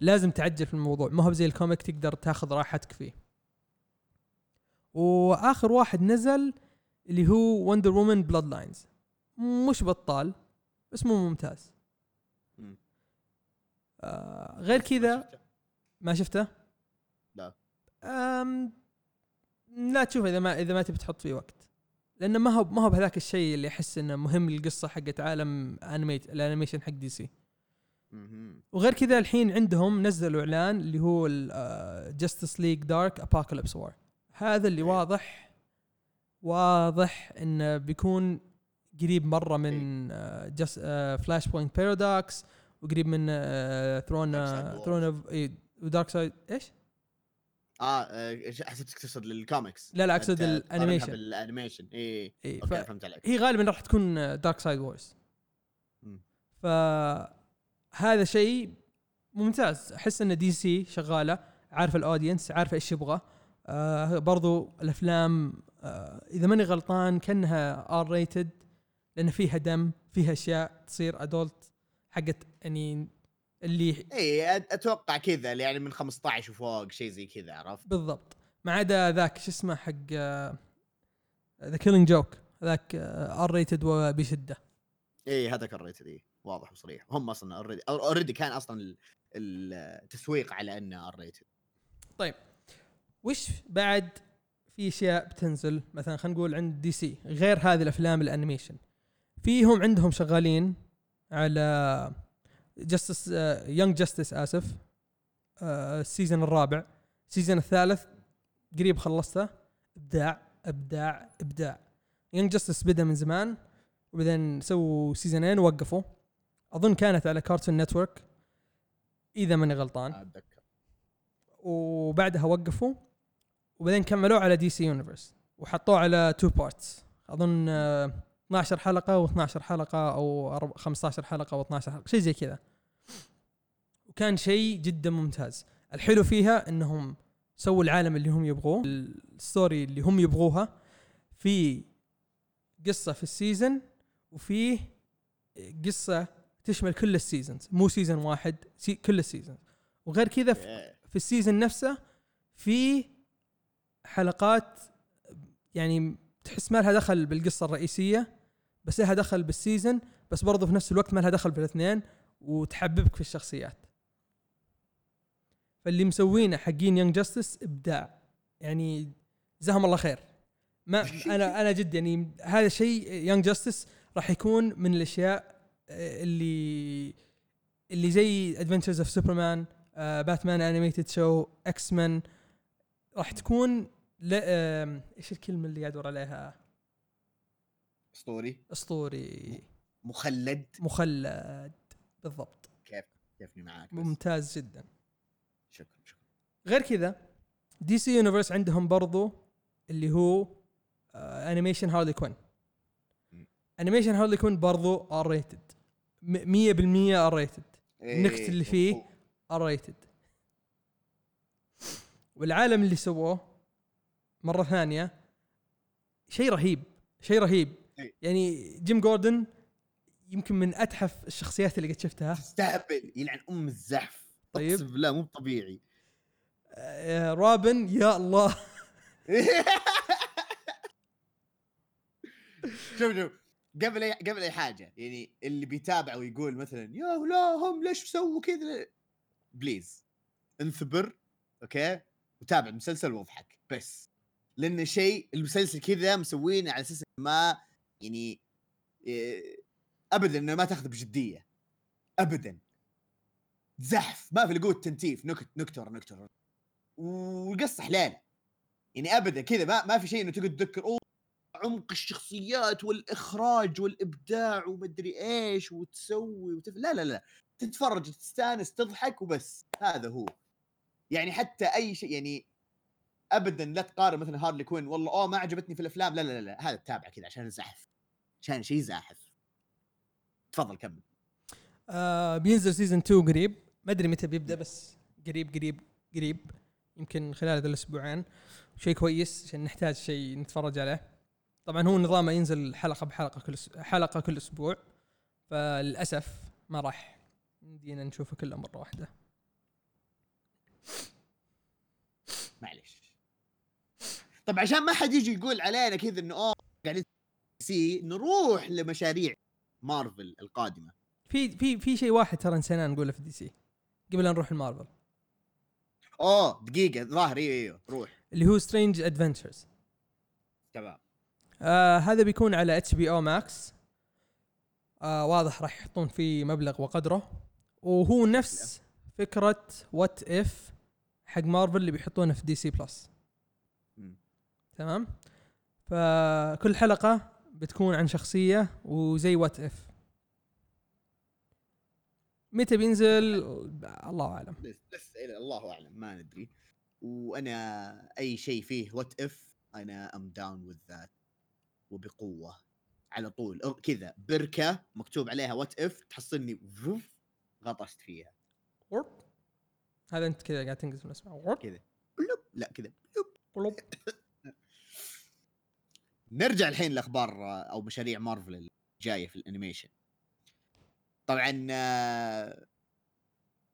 B: لازم تعجل في الموضوع. ما هو زي ال comic تقدر تاخذ راحتك فيه. وآخر واحد نزل اللي هو Wonder Woman Bloodlines مش بطال بس مو ممتاز.
A: مم.
B: آه غير كذا. ما شفته؟
A: لا.
B: أم لا تشوف إذا ما إذا ما تبي تحط فيه وقت. لأنه ما هو ما هو بهذاك الشيء اللي احس إنه مهم للقصة حقت عالم animate ال animation حق
A: DC.
B: وغير كذا الحين عندهم نزلوا إعلان اللي هو Justice League Dark Apokolips War هذا اللي واضح واضح إنه بيكون قريب مرة من Just Flashpoint Paradox وقريب من Throne Throne و Darkseid إيش؟
A: آه آه، حسيتك تقصد الكوميكس
B: لا لا أقصد
A: ال animation
B: بال
A: animation اي
B: إيه
A: okay
B: ف-
A: فهمت عليك.
B: هي غالبا راح تكون Darkseid
A: Wars.
B: فهذا شيء ممتاز. أحس إن DC شغالة عارفه ال audience عارفه إيش يبغى. آه برضو الأفلام آه إذا ماني غلطان كأنها R rated لأن فيها دم فيها أشياء تصير adult حقت يعني اللي
A: اي أتوقع كذا يعني من 15 وفوق شيء زي كذا عرفت؟
B: بالضبط. ما عدا ذاك شو اسمه حق The Killing Joke ذاك R rated وبشده
A: اي هذا كريدي واضح وصريح. هم أصلا already already كان أصلا ال- التسويق على إنه R rated
B: وش بعد في أشياء بتنزل؟ مثلا خلينا نقول عند DC غير هذه الأفلام ال animation. فيهم عندهم شغالين على Justice Young Justice اسف ال season الرابع. ال season الثالث قريب خلصته. إبداع إبداع إبداع. Young Justice بدأ من زمان وبعدين سووا seasonين ووقفوا. أظن كانت على Cartoon Network إذا ماني غلطان.
A: أتذكر.
B: وبعدها وقفوا وبعدين كملوه على DC Universe وحطوه على two parts أظن آه، 12 حلقة و12 حلقة أو أرب- 15 حلقة و12 حلقة شيء زي كذا. وكان شيء جدا ممتاز. الحلو فيها إنهم سووا العالم اللي هم يبغوه ال story اللي هم يبغوها في قصة في ال season وفي قصة تشمل كل ال seasons مو season واحد سي كل ال seasons وغير كذا في. في ال season نفسه في حلقات يعني تحس ما لها دخل بالقصة الرئيسية بس لها دخل بال season بس برضو في نفس الوقت ما لها دخل بالاثنين وتحببك في الشخصيات. فاللي مسوينه حقين Young Justice إبداع. يعني جزاهم الله خير. ما *laughs* أنا أنا جد يعني هذا الشيء Young Justice راح يكون من الأشياء آه، اللي اللي زي Adventures of Superman Batman animated show X-Men راح تكون إيش الكلمة اللي قاعد ادور عليها؟
A: اسطوري
B: اسطوري
A: مخلد.
B: مخلد. بالضبط.
A: كيف كيفني معاك بس.
B: ممتاز جدا.
A: شكرا شكرا.
B: غير كذا DC Universe عندهم برضو اللي هو animation Harley
A: Quinn.
B: animation Harley Quinn برضو R rated 100% R rated النكت اللي فيه R rated والعالم اللي سووه مرة ثانية شيء رهيب شيء رهيب.
A: إيه.
B: يعني جيم جوردن يمكن من أتحف الشخصيات اللي قد شفتها.
A: تستهبل يلعن أم الزحف.
B: طيب.
A: أقسم بالله مو طبيعي
B: آه، رابن يا الله. *laughs*
A: شوف شوف. قبل أي قبل أي حاجة يعني اللي بيتابع ويقول مثلا يا لا هم ليش سووا كذا؟ بليز انثبر أوكي؟ وتابع المسلسل وأضحك بس. لأن شيء المسلسل كذا مسوينه على أساس ما يعني إيه، ابدا إنه ما تاخذه بجدية. ابدا. زحف ما في لقوه تنتيف نكت نكته ورا- والقصة حلال. يعني ابدا كذا ما ما في شيء إنه تقعد تذكر أوه عمق الشخصيات والإخراج والإبداع ومدري إيش وتسوي وتف... لا لا لا تتفرج تستأنس تضحك وبس. هذا هو. يعني حتى أي شيء يعني ابدا لا تقارن مثلا Harley Quinn والله oh ما عجبتني في الأفلام. لا لا لا, لا. هذا تتابع كذا عشان زحف. عشان شيء زاحف. تفضل كمل.
B: آه بينزل season 2 قريب. ما أدري متى بيبدأ بس قريب قريب قريب يمكن خلال هذا الأسبوعين. شيء كويس عشان نحتاج شيء نتفرج عليه. طبعا هو نظامه ينزل حلقة بحلقة كل حلقة كل أسبوع. فللأسف ما راح يمدينا نشوفه كله مرة واحدة.
A: معليش. طب عشان ما حد يجي يقول علينا كذا إنه oh قاعدين سي نروح لمشاريع مارفل القادمة.
B: في في في شيء واحد ترى نسينا نقوله في DC. قبل لا نروح المارفل.
A: اوه دقيقة ظاهر أيوه أيوه روح.
B: اللي هو Strange Adventures
A: تمام.
B: آه هذا بيكون على HBO Max آه واضح راح يحطون فيه مبلغ وقدره. وهو نفس فكرة What If حق مارفل اللي بيحطونه في Disney
A: Plus.
B: تمام؟ فكل حلقة بتكون عن شخصية وزي What If متى بينزل؟ الله أعلم.
A: لسه لسه إلى الله أعلم ما ندري. وأنا أي شيء فيه What If أنا I'm down with that وبقوة. على طول. كذا. بركة مكتوب عليها What If تحصلني غطست فيها.
B: ورب. هذا أنت كذا قاعد تنقز من اسمه ورب.
A: كذا. بلوب. لا كذا. بلوب.
B: بلوب. *laughs*
A: نرجع الحين لأخبار أو مشاريع مارفل الجايه في ال animation طبعا آه،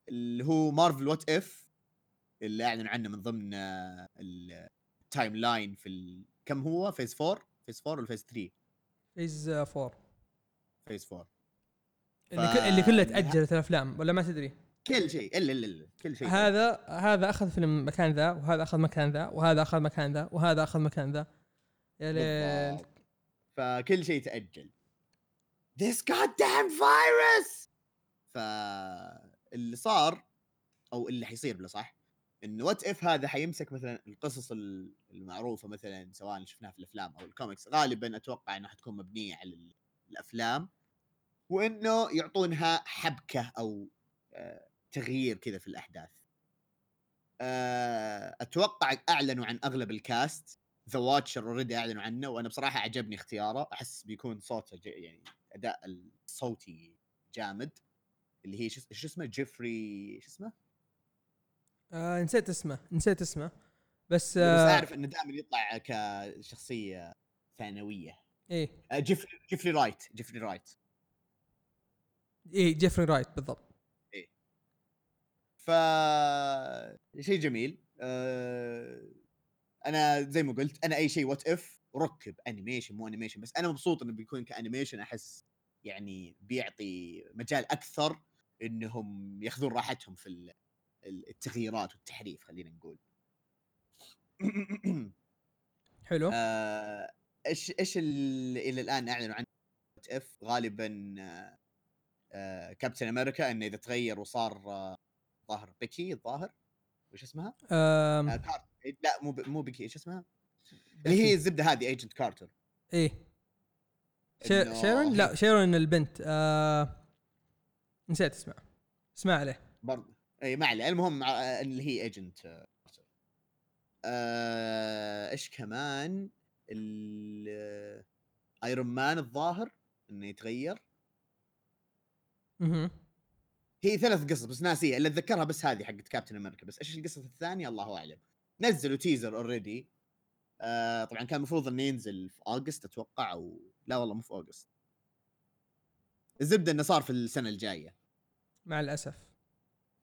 A: اللي هو Marvel What If اللي أعلنوا عنه من ضمن آه، ال timeline في ال... كم هو؟ phase 4 phase 4 ولا phase 3
B: phase 4
A: phase 4
B: اللي, ك... اللي كله تاجلت الأفلام ولا ما تدري؟
A: كل شيء إلا إلا إلا كل شيء.
B: هذا هذا أخذ فيلم مكان ذا وهذا أخذ مكان ذا وهذا أخذ مكان ذا وهذا أخذ مكان ذا. يا ليل.
A: فكل شيء تأجل. This goddamn virus! فاللي صار أو اللي حيصير بالاصح إنه What If هذا حيمسك مثلا القصص ال- المعروفة مثلا سواء شفناها في الأفلام أو الكوميكس غالبا أتوقع انها حتكون مبنية على ال- الأفلام وإنه يعطونها حبكة أو آه، تغيير كذا في الأحداث. آه، أتوقع أعلنوا عن أغلب ال cast The Watcher already أعلنوا عنه وأنا بصراحة عجبني اختياره. أحس بيكون صوته يعني اداء الصوتي جامد اللي هي شو اس- شو اسمه؟ جيفري شو اسمه؟
B: آه نسيت اسمه نسيت اسمه. بس
A: بس
B: آه
A: أعرف إنه دائما يطلع كشخصية ثانوية.
B: إيه.
A: آه، جيفري جيفري رايت جيفري رايت.
B: إيه جيفري رايت بالضبط.
A: ف شيء جميل. أه... أنا زي ما قلت أنا أي شيء What If ركب animation مو animation بس أنا مبسوط إنه بيكون ك animation أحس يعني بيعطي مجال أكثر إنهم يأخذون راحتهم في ال- ال- التغييرات والتحريف خلينا نقول. *clears throat*
B: حلو.
A: آه، إيش إيش اللي إلى الآن أعلنوا عنه What If غالبا آه، آه، كابتن أمريكا إنه إذا تغير وصار آه، ظاهر بيكي الظاهر؟ وش اسمها؟ آه
B: آم
A: كارتر لا مو ب... مو بيكي إيش اسمها؟ اللي هي الزبدة هذه Agent كارتر
B: إيه. شي... شيرون؟ لا شيرون البنت. آه نسيت اسمها اسمها ما عليه.
A: برضه إي ما عليه. المهم اللي هي agent آه، إيش كمان؟ ال- Iron Man الظاهر إنه يتغير.
B: مهم.
A: هي ثلاث قصص بس ناسيها. اللي أتذكرها بس هذه حقت كابتن أمريكا بس إيش القصة الثانية؟ الله أعلم. نزلوا teaser already آه طبعا كان المفروض إنه ينزل في August أتوقع أو لا والله مو في August. الزبدة إنه صار في السنة الجاية.
B: مع الأسف.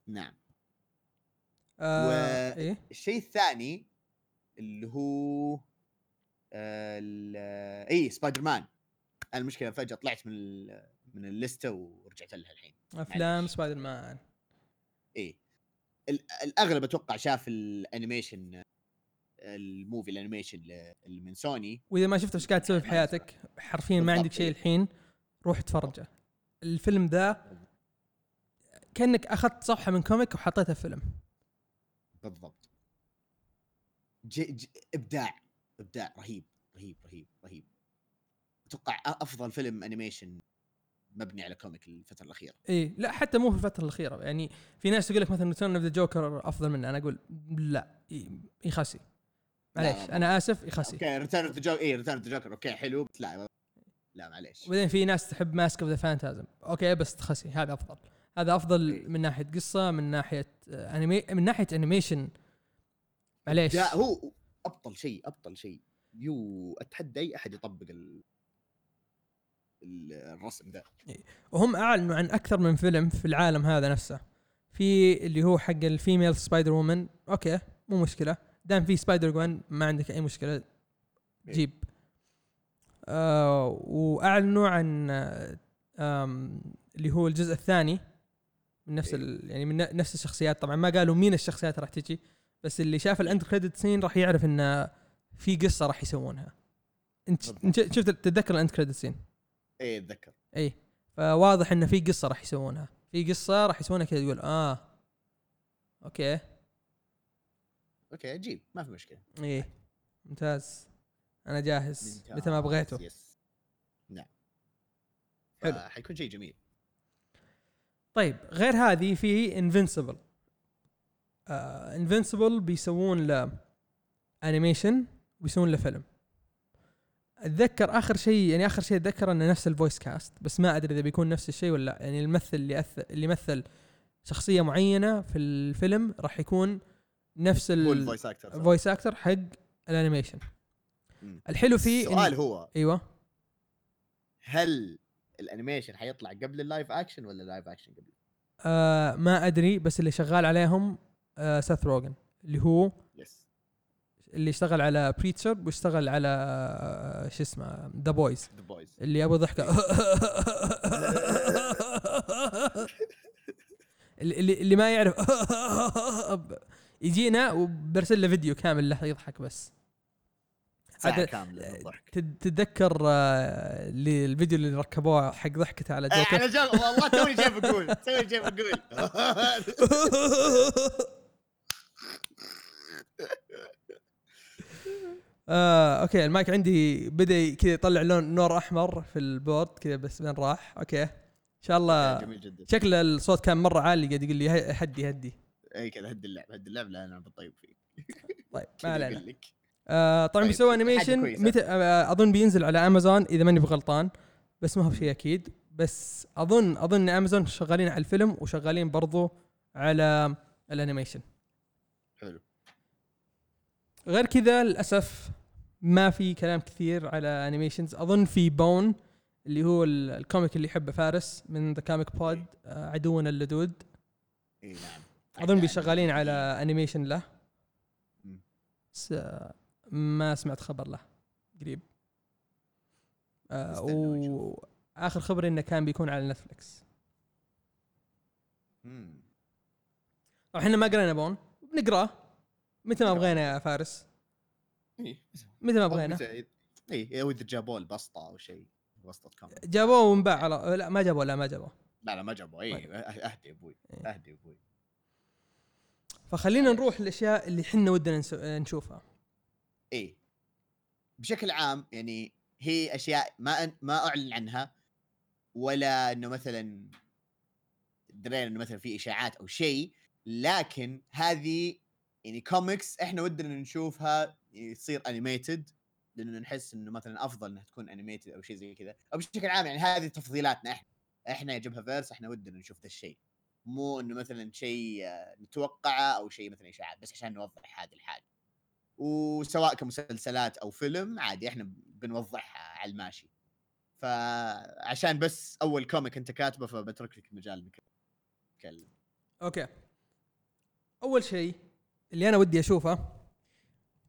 A: نعم.
B: آه
A: و-
B: إيه؟
A: الشيء الثاني اللي هو آه ال- اي سبايدر مان المشكلة فجأة طلعت من ال- من الليستة ورجعت لها الحين. أفلام.
B: سبايدر مان
A: ال- الأغلب أتوقع شاف ال animation ال movie ال animation اللي من سوني.
B: وإذا ما شفت إيش قاعد تسوي في حياتك؟ حرفيا ما عندك شيء. الحين روح اتفرجه. الفيلم ذا كأنك أخذت صفحة من comic وحطيتها في فيلم.
A: بالضبط. ج... ج... إبداع إبداع رهيب رهيب رهيب رهيب. أتوقع أفضل فيلم animation مبني على comic الفترة الأخيرة.
B: إيه لا حتى مو في الفترة الأخيرة. يعني في ناس تقول لك مثلا Return of the Joker أفضل منه. أنا أقول لا يخسي. معليش أنا آسف يخسي
A: okay Return of the Joker اي Return of the Joker okay حلو بس لا لا معليش.
B: وبعدين في ناس تحب Mask of the Phantasm okay بس تخسي هذا أفضل. هذا أفضل
A: إيه.
B: من ناحية قصة من ناحية انمي من ناحية animation معليش.
A: لا هو أبطل شيء أبطل شيء. يو أتحدى أي أحد يطبق ال... ال- الرسم ذا
B: وهم أعلنوا عن أكثر من فيلم في العالم هذا نفسه. في اللي هو حق ال female Spider-Woman okay مو مشكلة. دام في Spider-Gwen ما عندك أي مشكلة. جيب. آه وأعلنوا عن اللي هو الجزء الثاني. من نفس
A: إيه.
B: ال يعني من نفس الشخصيات. طبعا ما قالوا مين الشخصيات راح تجي بس اللي شاف ال end credit scene راح يعرف إن في قصة راح يسوونها. إنت شفت تتذكر ال end credit
A: scene إيه أتذكر.
B: اي فواضح انه في قصة راح يسوونها. في قصة راح يسوونها كذا تقول آه okay.
A: okay جيب ما في مشكلة.
B: إيه ممتاز. أنا جاهز
A: ممتاز،
B: متى ما بغيته
A: yes. نعم.
B: حلو.
A: حلو حيكون شيء جميل.
B: طيب غير هذه في Invincible Invincible بيسوون له animation ويسوون له فيلم. أتذكر آخر شيء يعني آخر شيء اتذكر إنه نفس ال voice cast بس ما أدري إذا بيكون نفس الشيء ولا لأ. يعني الممثل اللي أث... اللي مثل شخصية معينة في الفيلم راح يكون نفس. ال
A: voice actor
B: voice actor حق ال animation.
A: مم.
B: الحلو فيه
A: السؤال
B: إن...
A: هو
B: أيوه.
A: هل ال animation حيطلع قبل ال live action ولا ال live action قبل؟
B: آه ما أدري بس اللي شغال عليهم آه سيث روجن اللي هو
A: yes
B: اللي اشتغل على Preacher واشتغل على آه شو اسمه The Boys
A: The Boys
B: اللي أبو ضحكة. *laughs* اللي اللي ما يعرف. *laughs* يجينا وبرسل له فيديو كامل له يضحك بس.
A: كاملة من الضحك.
B: تت- تتذكر آه، اللي الفيديو اللي ركبوه حق ضحكته على
A: إيه،
B: جوكر؟
A: أنا جا والله توني جاي بقول توني جاي بقول *laughs*
B: آه، okay ال mic عندي بدأ كذا يطلع لون نور أحمر في ال board كذا بس وين راح؟ okay. إن شاء الله
A: جميل جدا.
B: شكل الصوت كان مرة عالي قاعد يقول لي هدي هدي
A: اي كذا هد اللعب هد اللعب لا أنا بطيب فيه.
B: طيب *laughs* ما علينا. آه طبعا
A: طيب،
B: بيسوي
A: animation.
B: متى آه أظن بينزل على امازون إذا ماني بغلطان بس ما هو بشيء أكيد. بس أظن أظن إن امازون شغالين على الفيلم وشغالين برضو على ال animation.
A: حلو.
B: غير كذا للأسف ما في كلام كثير على animations أظن في Bone اللي هو ال- الcomic اللي يحبه فارس من The Comic Pod عدونا اللدود.
A: اي نعم.
B: أظن بيشغالين على animation له. بس ما سمعت خبر له. قريب. آه،. واخر خبر إنه كان بيكون على Netflix إحنا ما قرينا Bone. بنقرأه. متى ما. بغينا يا فارس.
A: اي
B: متى ما بغينا.
A: اي أو اذا جابوا البسطة أو شيء. بسطه كم.
B: جابوه وانباع على لا ما جابوه لا ما جابوه.
A: لا لا ما جابوا اي
B: طيب.
A: أهدي أبوي.
B: إيه.
A: أهدي أبوي.
B: فخلينا نروح للأشياء اللي حنا ودنا نسو- نشوفها.
A: اي بشكل عام يعني هي أشياء ما ما أعلن عنها ولا إنه مثلا درينا إنه مثلا في إشاعات أو شيء لكن هذه يعني كوميكس إحنا ودنا نشوفها تصير animated لأنه نحس إنه مثلا أفضل إنها تكون animated أو شيء زي كذا. أو بشكل عام يعني هذه تفضيلاتنا إحنا. إحنا يا جبهة فيرس إحنا ودنا نشوف ذا الشيء. مو إنه مثلا شيء آه، نتوقعه أو شيء مثلا اشاعات بس عشان نوضح هذه الحاجة. وسواء كمسلسلات أو فيلم عادي إحنا بنوضحها على الماشي. فعشان بس أول comic أنت كاتبه فبترك لك المجال إنك تتكلم.
B: أوكي. أول شيء اللي أنا ودي أشوفه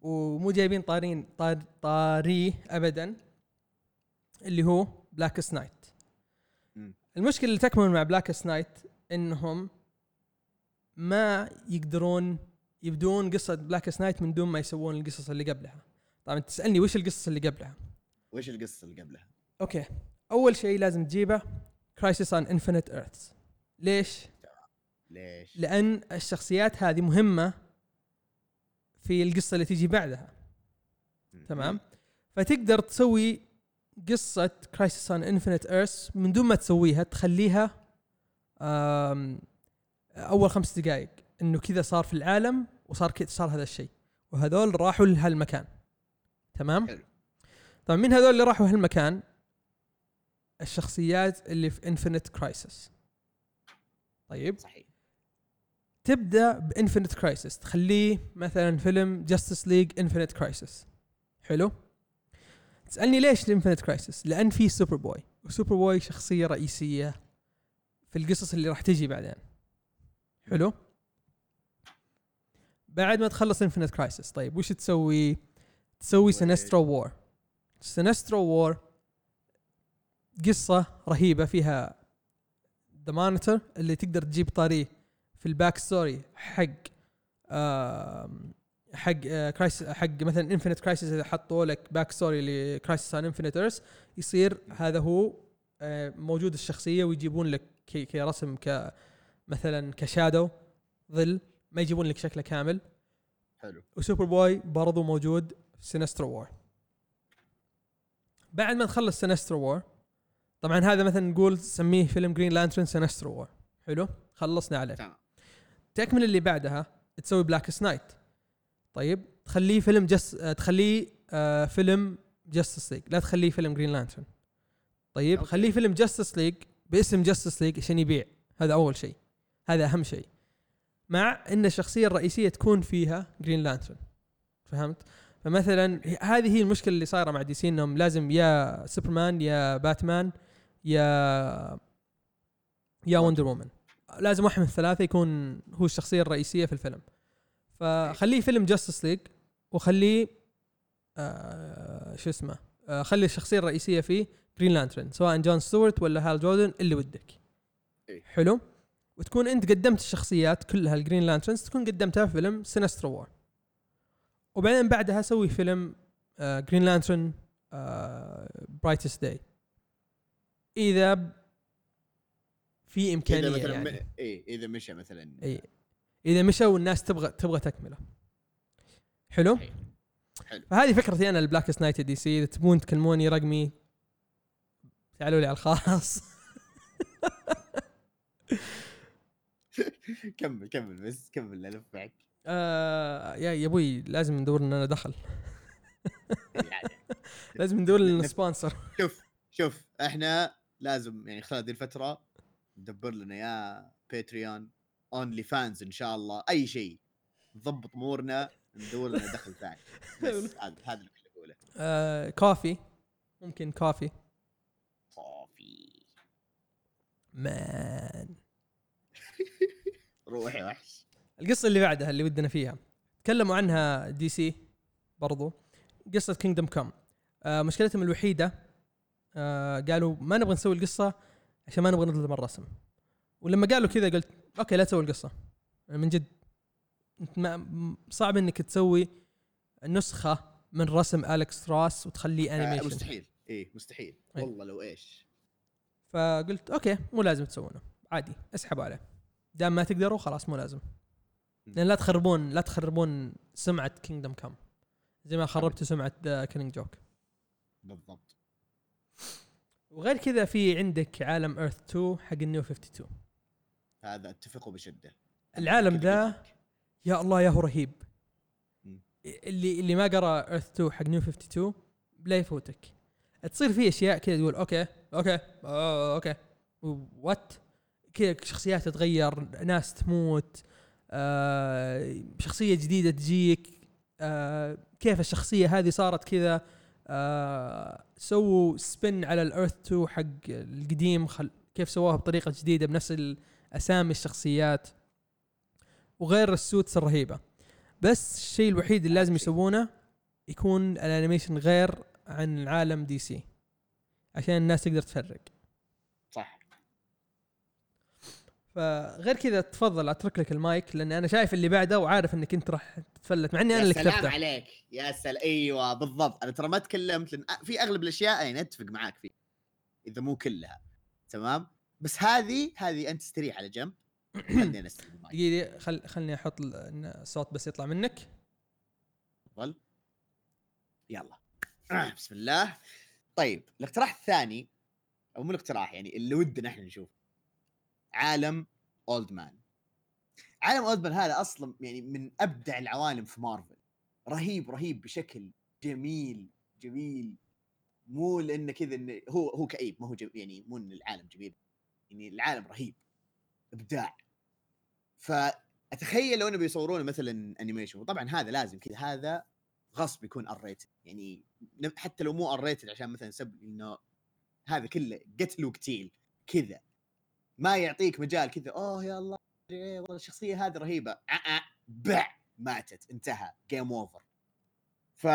B: ومو جايبين طارين طار طاريه ابدا اللي هو Blackest Night
A: مم.
B: المشكلة اللي تكمن مع Blackest Night إنهم ما يقدرون يبدون قصة Blackest Night من دون ما يسوون القصص اللي قبلها. طبعا تسألني وش القصص اللي قبلها؟
A: وش القصة اللي قبلها؟
B: أوكي. أول شيء لازم تجيبه Crisis on Infinite Earths ليش؟
A: ليش؟
B: لأن الشخصيات هذه مهمة في القصة اللي تيجي بعدها. تمام؟ فتقدر تسوي قصة Crisis on Infinite Earths من دون ما تسويها تخليها أول خمس دقائق إنه كذا صار في العالم وصار كذا صار هذا الشيء. وهذول راحوا لهالمكان. تمام؟
A: حلو.
B: طبعا من هذول اللي راحوا هالمكان؟ الشخصيات اللي في Infinite Crisis طيب؟
A: صحيح.
B: تبدأ ب Infinite Crisis تخليه مثلا فيلم Justice League Infinite Crisis حلو؟ تسألني ليش ال Infinite Crisis لأن في Superboy و Superboy شخصية رئيسية. في القصص اللي راح تجي بعدين. حلو. بعد ما تخلص Infinite Crisis طيب وش تسوي؟ تسوي؟ Sinestro War Sinestro War قصة رهيبة فيها The Monitor اللي تقدر تجيب طاريه في ال backstory حق حق آه، Cris حق مثلا Infinite Crisis إذا حطوا لك backstory ل Crisis on Infinite Earths يصير هذا هو آه، موجود الشخصية ويجيبون لك كرسم ك مثلا ك shadow ظل ما يجيبون لك شكله كامل.
A: حلو.
B: و Superboy برضو موجود في Sinestro War. بعد ما تخلص Sinestro War طبعا هذا مثلا نقول سميه فيلم Green Lantern Sinestro War. حلو؟ خلصنا عليه.
A: تمام.
B: تكمل اللي بعدها تسوي Blackest Night طيب تخليه فيلم Jus- تخليه آه فيلم Justice League لا تخليه فيلم Green Lantern طيب
A: أوكي.
B: خليه فيلم Justice League باسم Justice League عشان يبيع. هذا أول شيء. هذا أهم شيء. مع إن الشخصية الرئيسية تكون فيها Green Lantern فهمت؟ فمثلا هذه هي المشكلة اللي صايرة مع DC إنهم لازم يا سوبرمان يا باتمان يا يا Wonder Woman لازم واحد من الثلاثة يكون هو الشخصية الرئيسية في الفيلم. فخليه فيلم Justice League وخليه آه شو اسمه آه خلي الشخصية الرئيسية فيه Green Lantern سواء John Stewart ولا Hal Jordan اللي ودك.
A: إيه.
B: حلو. وتكون أنت قدمت الشخصيات كلها ال Green Lanterns تكون قدمتها في فيلم Sinestro War وبعدين بعدها سوي فيلم Green Lantern Brightest Day إذا في إمكانية
A: مثلا
B: يعني.
A: م... إيه إذا مشى مثلا.
B: اي إذا مشى والناس تبغى تبغى تكمله. حلو؟
A: حلو. حلو.
B: فهذه فكرتي أنا ال Blackest Night DC إذا تبون تكلموني رقمي تعالوا لي على الخاص. *laughs*
A: كمل كمل بس كمل ألف معك.
B: آه يا يا أبوي لازم ندور لنا دخل.
A: يعني *laughs*
B: لازم ندور لنا sponsor.
A: شوف شوف إحنا لازم يعني خلال هذه الفترة ندبر لنا يا Patreon OnlyFans إن شاء الله. أي شيء. نضبط أمورنا ندور لنا دخل ثاني. *laughs* بس هذا هذا اللي كنت أقوله.
B: آه Ko-fi. ممكن
A: Ko-fi.
B: man.
A: روح يا وحش.
B: القصة اللي بعدها اللي ودنا فيها. تكلموا عنها DC برضو. قصة Kingdom Come آه مشكلتهم الوحيدة آه قالوا ما نبغى نسوي القصة عشان ما نبغى نظلم الرسم. ولما قالوا كذا قلت أوكي لا تسوي القصة. من جد انت ما م- صعب إنك تسوي نسخة من رسم Alex Ross وتخليه
A: آه
B: animation
A: مستحيل. إيه مستحيل.
B: أي.
A: والله لو إيش.
B: فقلت okay مو لازم تسوونه. عادي اسحبوا عليه. دام ما تقدروا خلاص مو لازم. لأن لا تخربون لا تخربون سمعة Kingdom Come زي ما خربتوا سمعة The Killing Joke
A: بالضبط.
B: وغير كذا في عندك عالم Earth 2 حق ال New 52
A: هذا أتفق بشدة.
B: العالم ذا يا الله يا هو رهيب. اللي اللي ما قرأ Earth 2 حق New 52 لا يفوتك. تصير فيه أشياء كذا تقول okay okay okay. What كذا شخصيات تتغير ناس تموت آه شخصية جديدة تجيك آه كيف الشخصية هذه صارت كذا آه سووا spin على ال Earth 2 حق القديم خل كيف سووها بطريقة جديدة بنفس الاسامي الشخصيات. وغير ال suits الرهيبة. بس الشيء الوحيد اللي لازم. يسوونه يكون ال animation غير عن عالم DC عشان الناس تقدر تفرق.
A: صح.
B: فغير كذا تفضل أترك لك المايك لأن أنا شايف اللي بعده وعارف إنك أنت راح تتفلت مع إني أنا
A: يا
B: اللي
A: سلام
B: كتبته
A: عليك. يا سلام أيوه بالضبط. أنا ترى ما تكلمت لأن في أغلب الأشياء يعني أتفق معاك فيه إذا مو كلها. تمام؟ بس هذه هذه أنت استريح على جنب. *clears throat* خليني استلم المايك.
B: دقيقة خل خلني أحط الصوت بس يطلع منك.
A: تفضل. يلا. *clears throat* بسم الله. طيب الاقتراح الثاني أو مو الاقتراح يعني اللي ودنا إحنا نشوف عالم Old Man عالم Old Man هذا أصلا يعني من أبدع العوالم في مارفل. رهيب رهيب بشكل جميل جميل. مو لأنه كذا إنه هو هو كئيب ما هو. يعني مو إن العالم جميل يعني العالم رهيب إبداع. فأتخيل لو انه بيصورونه مثلا animation وطبعا هذا لازم كذا هذا غصب يكون R-rated يعني ن- حتى لو مو R-rated عشان مثلا سب إنه هذا كله قتل وقتيل كذا. ما يعطيك مجال كذا أوه يا الله إيه والله الشخصية هذه رهيبة. آه بع ماتت انتهى game over ف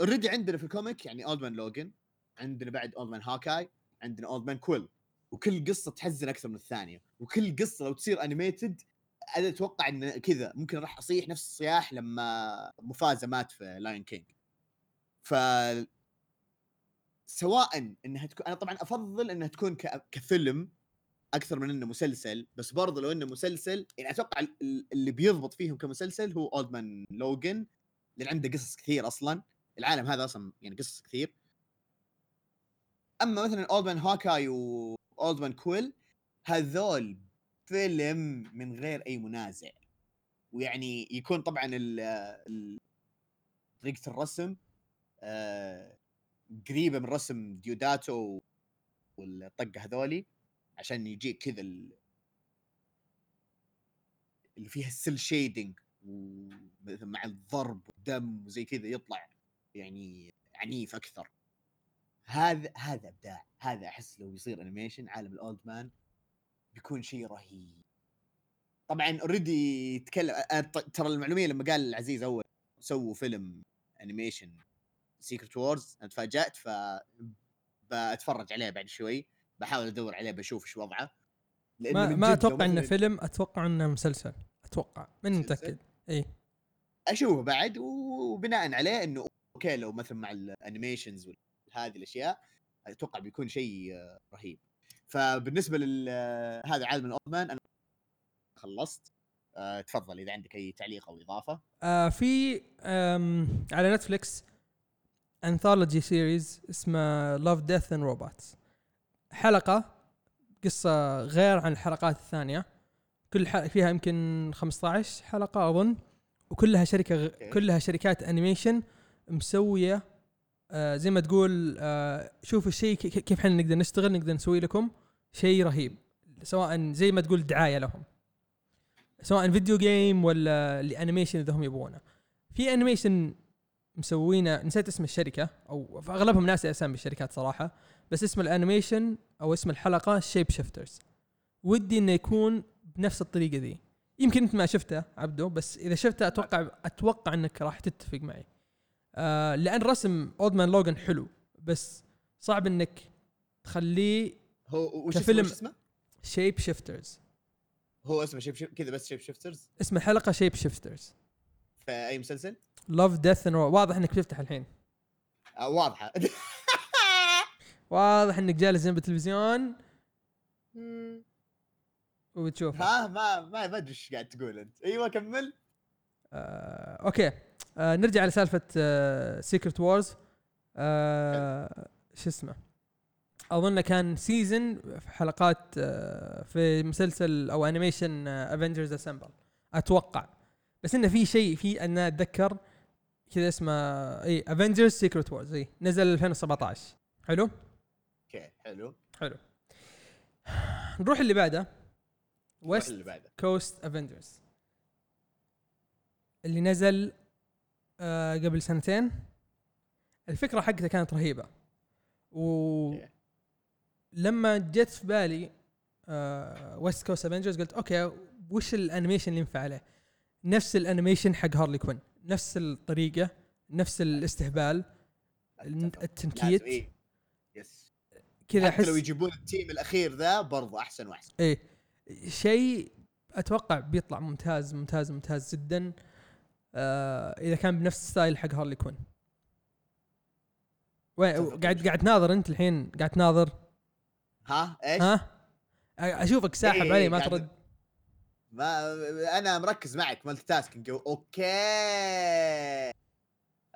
A: already عندنا في ال comic يعني Old Man Logan عندنا بعد Old Man Hawkeye عندنا Old Man Quill وكل قصة تحزن أكثر من الثانية. وكل قصة لو تصير animated أنا أتوقع إن كذا ممكن راح أصيح نفس الصياح لما Mufasa مات في Lion King ف سواء إنها تكون أنا طبعا أفضل إنها تكون ك... كفيلم أكثر من إنه مسلسل بس برضه لو إنه مسلسل يعني أتوقع ال- ال- اللي بيضبط فيهم كمسلسل هو Old Man Logan لأن عنده قصص كثير أصلا. العالم هذا أصلا يعني قصص كثير. أما مثلا Old Man Hawkeye و Old Man Quill هذول فيلم من غير أي منازع. ويعني يكون طبعا ال طريقة الرسم آه، قريبة من رسم Deodato والطقة هذولي عشان يجيك كذا ال- اللي فيها ال cel shading ومع الضرب والدم وزي كذا يطلع يعني عنيف أكثر. هذا هذا أبداع. هذا أحس لو يصير animation عالم ال Old Man بيكون شيء رهيب. طبعا already تكلم ترى المعلومية لما قال العزيز أول سووا فيلم animation Secret Wars أنا تفاجأت ف بتفرج عليه بعد شوي بحاول أدور عليه بشوف إيش وضعه.
B: ما, ما أتوقع
A: إنه
B: فيلم أتوقع إنه مسلسل أتوقع من؟ متأكد اي
A: أشوفه بعد وبناء عليه إنه okay لو مثلا مع ال animations هذه الأشياء أتوقع بيكون شيء رهيب. فبالنسبة لل هذا عالم ال Old Man أنا خلصت. آه، تفضل إذا عندك أي تعليق أو إضافة.
B: آه في على Netflix anthology series اسمه Love Death and Robots حلقة قصة غير عن الحلقات الثانية. كل حلقه فيها يمكن 15 حلقة أظن وكلها شركة غ... كلها شركات animation مسوية آه زي ما تقول آه شوفوا الشيء كيف إحنا نقدر نشتغل نقدر نسوي لكم شيء رهيب سواء زي ما تقول دعاية لهم سواء video game ولا ال animation اذا هم يبغونه في animation مسوينه نسيت اسم الشركة أو أغلبهم ناسي اسامي الشركات صراحة بس اسم ال animation أو اسم الحلقة Shape-Shifters ودي إنه يكون بنفس الطريقة ذي. يمكن أنت ما شفته عبده بس إذا شفته أتوقع أتوقع إنك راح تتفق معي. آه لأن رسم Old Man Logan حلو بس صعب إنك تخليه
A: هو وش
B: كفيلم.
A: اسمه اسمه؟
B: Shape-Shifters
A: هو اسمه Shape كذا بس Shape-Shifters
B: اسم الحلقة Shape-Shifters
A: في أي مسلسل؟
B: Love Death واضح إنك بتفتح الحين.
A: آه واضحة. *laughs*
B: واضح إنك جالس جنب التلفزيون. وبتشوف
A: ها ما ما ما أدري إيش قاعد تقول أنت. أيوه كمل.
B: آه، okay. آه، نرجع لسالفة آه، Secret Wars آه، شو اسمه؟ أظن كان season في حلقات آه، في مسلسل أو animation Avengers Assemble أتوقع. بس إنه في شيء في أنا أتذكر كذا اسمه إي Avengers Secret Wars إي نزل 2017 حلو؟
A: okay حلو.
B: حلو. نروح اللي بعده.
A: West
B: Coast Avengers اللي نزل آه قبل سنتين. الفكرة حقته كانت رهيبة. و. لما جت في بالي آه West Coast Avengers قلت okay وش ال animation اللي ينفع عليه؟ نفس ال animation حق هارلي كوين. نفس الطريقة نفس الاستهبال. التنكيت.
A: yes
B: كذا
A: حتى لو
B: احس
A: يجيبون ال team الأخير ذا برضه أحسن وأحسن.
B: إيه. شيء أتوقع بيطلع ممتاز ممتاز ممتاز جدا. آه إذا كان بنفس style حق هارلي كوين. وين قاعد. قاعد تناظر أنت الحين؟ قاعد تناظر
A: ها؟ إيش؟
B: ها؟ أشوفك ساحب
A: إيه،
B: علي ما
A: قاعد-
B: ترد.
A: ما أنا مركز معك multitasking okay.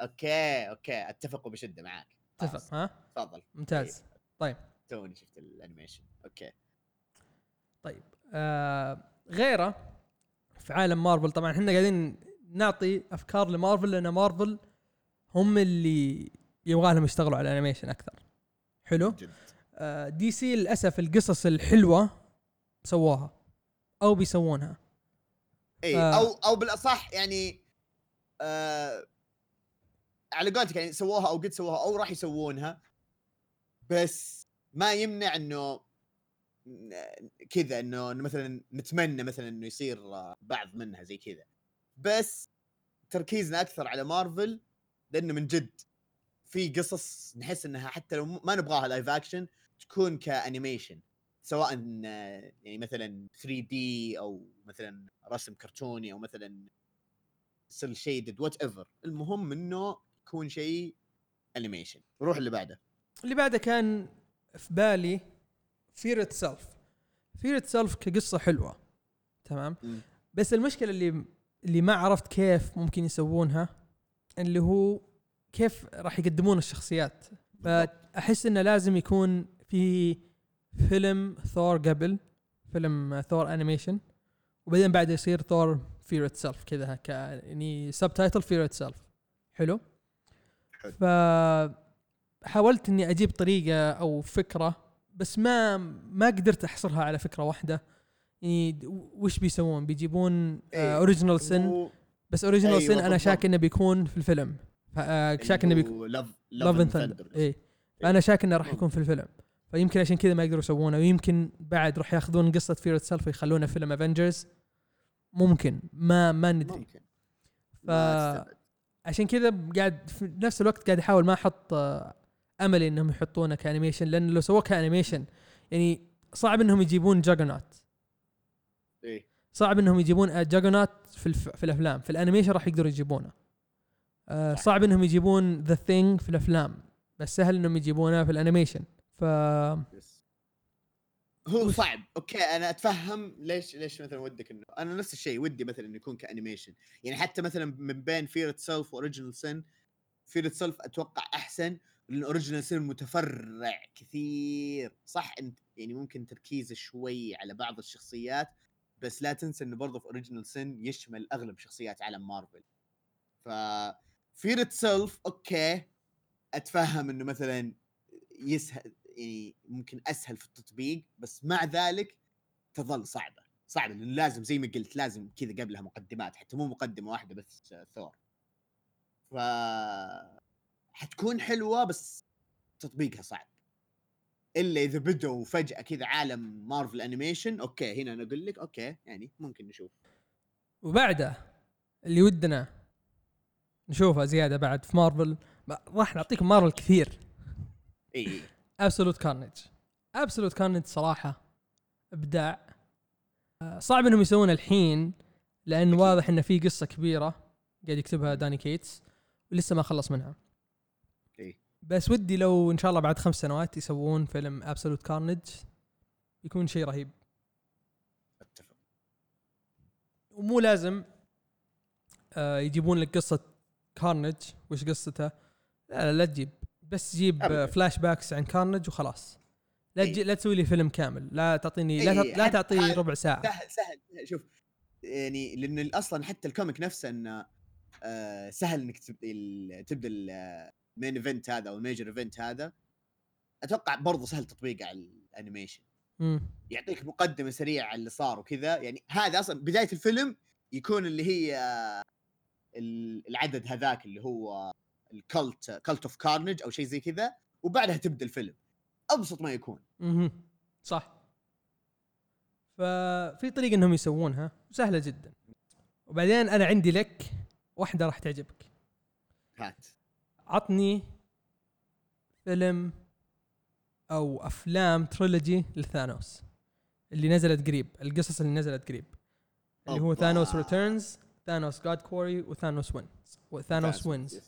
A: okay okay. أتفق بشده معك خلاص،
B: اتفق ها؟
A: تفضل.
B: ممتاز.
A: توني شفت ال animation. okay.
B: طيب. آه غيره في عالم مارفل. طبعا إحنا قاعدين نعطي أفكار لمارفل لأن مارفل هم اللي يبغى لهم يشتغلوا على ال animation أكثر. حلو؟
A: جد.
B: آه، دي سي للأسف القصص الحلوة سووها أو بيسوونها.
A: إي
B: آه.
A: أو أو بالأصح يعني آه على قولتك يعني سووها أو قد سووها أو راح يسوونها بس ما يمنع إنه كذا إنه مثلا نتمنى مثلا إنه يصير آه، بعض منها زي كذا. بس تركيزنا أكثر على مارفل لأنه من جد في قصص نحس إنها حتى لو ما نبغاها live action تكون ك animation سواء يعني مثلا 3D أو مثلا رسم كرتوني أو مثلا cel shaded whatever المهم إنه يكون شيء animation روح اللي بعده.
B: اللي بعده كان في بالي Fear Itself Fear Itself كقصة حلوة تمام؟
A: مم.
B: بس المشكلة اللي اللي ما عرفت كيف ممكن يسوونها اللي هو كيف راح يقدمون الشخصيات. فأحس إنه لازم يكون في فيلم ثور قبل فيلم ثور animation وبعدين بعد يصير ثور Fear Itself كذا ك يعني subtitle Fear Itself حلو؟
A: حلو.
B: ف حاولت إني أجيب طريقة أو فكرة بس ما ما قدرت أحصرها على فكرة واحدة. يعني وش بيسوون؟ بيجيبون
A: إيه.
B: Original Sin
A: هو-
B: بس Original
A: أيوة
B: Sin
A: أنا.
B: شاك إنه بيكون في الفيلم. آه، شاك إنه بيكون Love and Thunder اي أنا شاك إنه راح يكون في الفيلم. فيمكن عشان كذا ما يقدروا يسوونه. ويمكن بعد راح ياخذون قصة Fear Itself ويخلونها فيلم Avengers ممكن. ما ما ندري.
A: ممكن.
B: ف-. عشان كذا قاعد في نفس الوقت قاعد أحاول ما أحط آه، امل إنهم يحطونه ك animation. لأن لو سووه ك animation يعني صعب إنهم يجيبون Juggernaut
A: إيه
B: صعب إنهم يجيبون Juggernaut في الف... في الأفلام. في ال animation راح يقدروا يجيبونه. آه
A: صح.
B: صعب إنهم يجيبون The Thing في الأفلام بس سهل إنهم يجيبونه في ال animation.
A: ف. هو صعب. okay أنا أتفهم ليش ليش مثلا ودك إنه أنا نفس الشيء ودي مثلا إنه يكون ك animation. يعني حتى مثلا من بين Fear Itself و Original Sin Fear Itself أتوقع أحسن لأن Original Sin متفرع كثير. صح أنت يعني ممكن تركيزه شوي على بعض الشخصيات بس لا تنسى انه برضه في Original Sin يشمل أغلب شخصيات عالم مارفل ف Fear Itself okay. أتفهم إنه مثلا يسهل يعني ممكن أسهل في التطبيق بس مع ذلك تظل صعبة. صعبة لأنه لازم زي ما قلت لازم كذا قبلها مقدمات حتى مو مقدمة واحدة بس ثور ف حتكون حلوة بس تطبيقها صعب. إلا إذا بدوا فجأة كذا عالم مارفل animation okay هنا أنا أقول لك okay يعني ممكن نشوف.
B: وبعده اللي ودنا نشوفه زيادة بعد في مارفل راح نعطيكم مارفل كثير.
A: إي
B: Absolute Carnage Absolute Carnage صراحة إبداع. آه، صعب إنهم يسوونه الحين
A: لأن.
B: واضح انه في قصة كبيرة قاعد يكتبها Donny Cates ولسه ما خلص منها. بس ودي لو إن شاء الله بعد خمس سنوات يسوون فيلم Absolute Carnage يكون شيء رهيب.
A: أتفق.
B: ومو لازم آه يجيبون لك قصة Carnage وش قصته؟ لا لا, لا تجيب. بس جيب
A: أبداً.
B: آه flashbacks عن Carnage وخلاص. لا
A: إي.
B: تجي لا تسوي لي فيلم كامل. لا تعطيني لا,
A: إي،
B: تعط- لا تعطيني ربع ساعة.
A: سهل سهل. شوف يعني لأن أصلا حتى ال comic نفسه إنه آه سهل إنك تب- ال- تبدأ ال main event هذا أو ال major event هذا أتوقع برضه سهل تطبيقه على ال animation.
B: مم.
A: يعطيك مقدمة سريعة على اللي صار وكذا. يعني هذا أصلا بداية الفيلم يكون اللي هي ال- العدد هذاك اللي هو ال Cult Cult of Carnage أو شيء زي كذا وبعدها تبدأ الفيلم. أبسط ما يكون.
B: مهم. صح. ففي طريقة إنهم يسوونها سهلة جدا. وبعدين أنا عندي لك واحدة راح تعجبك.
A: هات.
B: عطني فيلم أو أفلام trilogy لثانوس اللي نزلت قريب القصص اللي نزلت قريب اللي هو.
A: Thanos
B: Returns Thanos God Quarry و Thanos Wins و Thanos
A: Wins.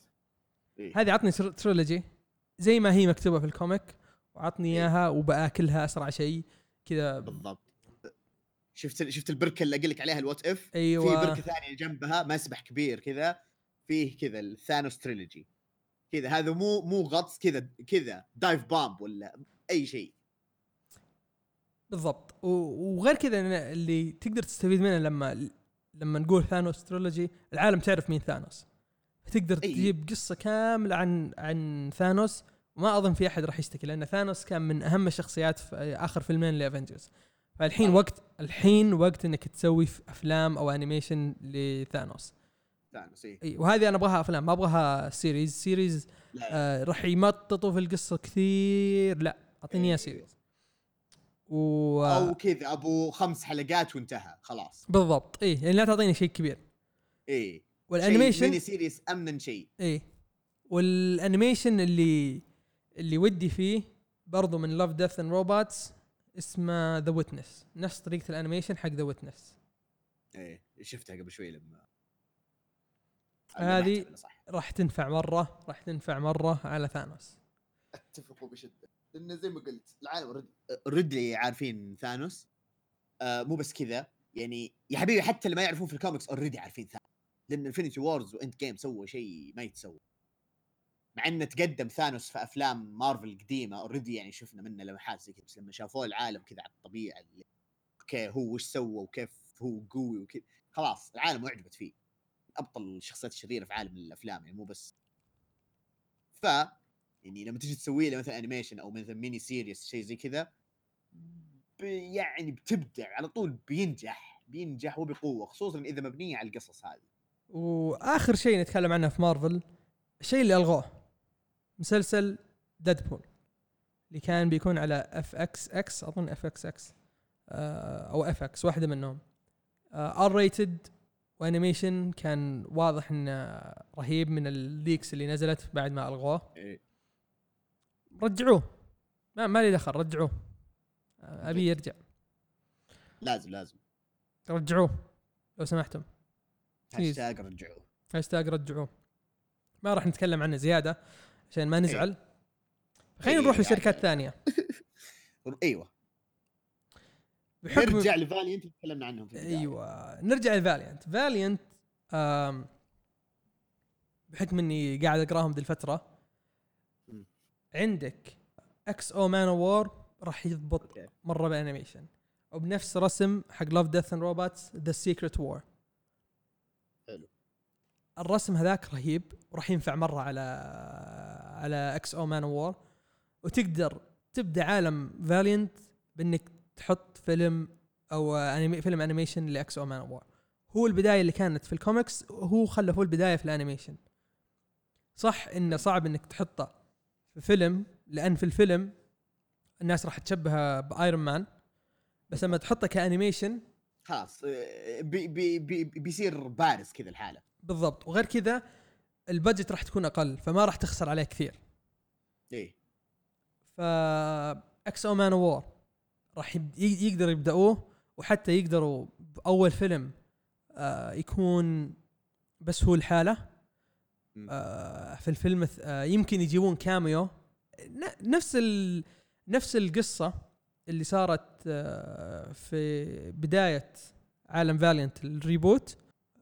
A: إيه.
B: هذه عطني تر- trilogy زي ما هي مكتوبة في ال comic وعطني
A: إيه.
B: إياها وبأكلها أسرع شيء كذا
A: بالضبط شفت شفت البركة اللي أقول لك عليها ال What If في
B: أيوه
A: بركة ثانية جنبها مسبح كبير كذا فيه كذا ال Thanos trilogy كذا هذا مو مو غطس كذا كذا dive bomb ولا أي شيء.
B: بالضبط. وغير كذا اللي تقدر تستفيد منه لما لما نقول ثانوس trilogy العالم تعرف مين ثانوس. تقدر
A: أي.
B: تجيب قصة كاملة عن عن ثانوس وما أظن في أحد راح يشتكي لأن ثانوس كان من أهم الشخصيات في آخر فيلمين ل Avengers فالحين
A: صح.
B: وقت الحين وقت إنك تسوي أفلام أو animation لثانوس.
A: ثانوس
B: إي وهذه أنا أبغاها أفلام ما أبغاها series
A: series
B: آه راح يمططوا في القصة كثير. لا أعطيني اياه
A: إيه.
B: series و
A: أو كذا أبو خمس حلقات وانتهى خلاص.
B: بالضبط. إي يعني لا تعطيني شيء كبير.
A: إي.
B: وال
A: animation؟ mini series أمن شيء.
B: إي. وال animation اللي اللي ودي فيه برضو من Love Death and Robots اسمه The Witness نفس طريقة ال animation حق The Witness
A: إيه شفتها قبل شوي لما
B: هذه- راح تنفع مرة راح تنفع مرة على ثانوس.
A: أتفق بشدة. لأن زي ما قلت العالم already عارفين ثانوس. آه مو بس كذا. يعني يا حبيبي حتى اللي ما يعرفون في ال comics already عارفين ثانوس. لأن Infinity War و Endgame سووا شيء ما يتسوى. مع إنه تقدم ثانوس في أفلام مارفل قديمة already يعني شفنا منه لمحات زي كذا. بس لما شافوه العالم كذا على الطبيعة اللي okay هو وش سوى وكيف هو قوي وكذا. خلاص العالم أعجبت فيه. أبطل الشخصيات الشريرة في عالم الأفلام يعني مو بس. ف يعني لما تجي تسوي له مثلا animation أو مثلا mini series شيء زي كذا يعني بتبدع على طول بينجح بينجح وبقوة خصوصا إذا مبنية على القصص هذه.
B: وآخر شيء نتكلم عنه في مارفل الشيء اللي ألغوه مسلسل Deadpool اللي كان بيكون على اف إكس إكس أظن اف إكس إكس أو FX واحدة منهم R rated و animation كان واضح إنه رهيب من ال leaks اللي نزلت بعد ما ألغوه.
A: إيه.
B: رجعوه. ما ما لي دخل رجعوه. أبي يرجع.
A: لازم لازم.
B: رجعوه لو سمحتم.
A: هاشتاج رجعوه.
B: هاشتاج رجعوه. ما راح نتكلم عنه زيادة عشان ما نزعل. خلينا
A: إيه،
B: نروح لشركات
A: يعني-
B: ثانية *laughs*
A: أيوه.
B: بحكم
A: نرجع ل Valiant اللي تكلمنا عنهم في البداية.
B: أيوه نرجع ل Valiant Valiant بحكم إني قاعد أقراهم ذي
A: الفترة.
B: عندك X-O Manowar راح يضبط
A: okay
B: مرة بال animation وبنفس رسم حق Love Death and Robots The Secret War
A: حلو.
B: الرسم هذاك رهيب وراح ينفع مرة على على X-O Manowar وتقدر تبدأ عالم Valiant بإنك تحط فيلم أو أنيمي فيلم animation ل X-O Manowar هو البداية اللي كانت في الكوميكس وهو خلى هو البداية في ال animation صح إنه صعب إنك تحطه في فيلم لأن في الفيلم الناس راح تشبهه ب Iron Man بس لما تحطه ك animation
A: خلاص آه، بي بي بي بيصير بارز كذا الحالة.
B: بالضبط. وغير كذا ال budget راح تكون أقل فما راح تخسر عليه كثير.
A: إيه.
B: ف X-O Manowar راح يب- يقدر يبدأوه وحتى يقدروا بأول فيلم آه يكون بس هو
A: الحالة.
B: آه في الفيلم آه يمكن يجيبون cameo. نفس ال نفس القصة اللي صارت آه في بداية عالم Valiant ال reboot.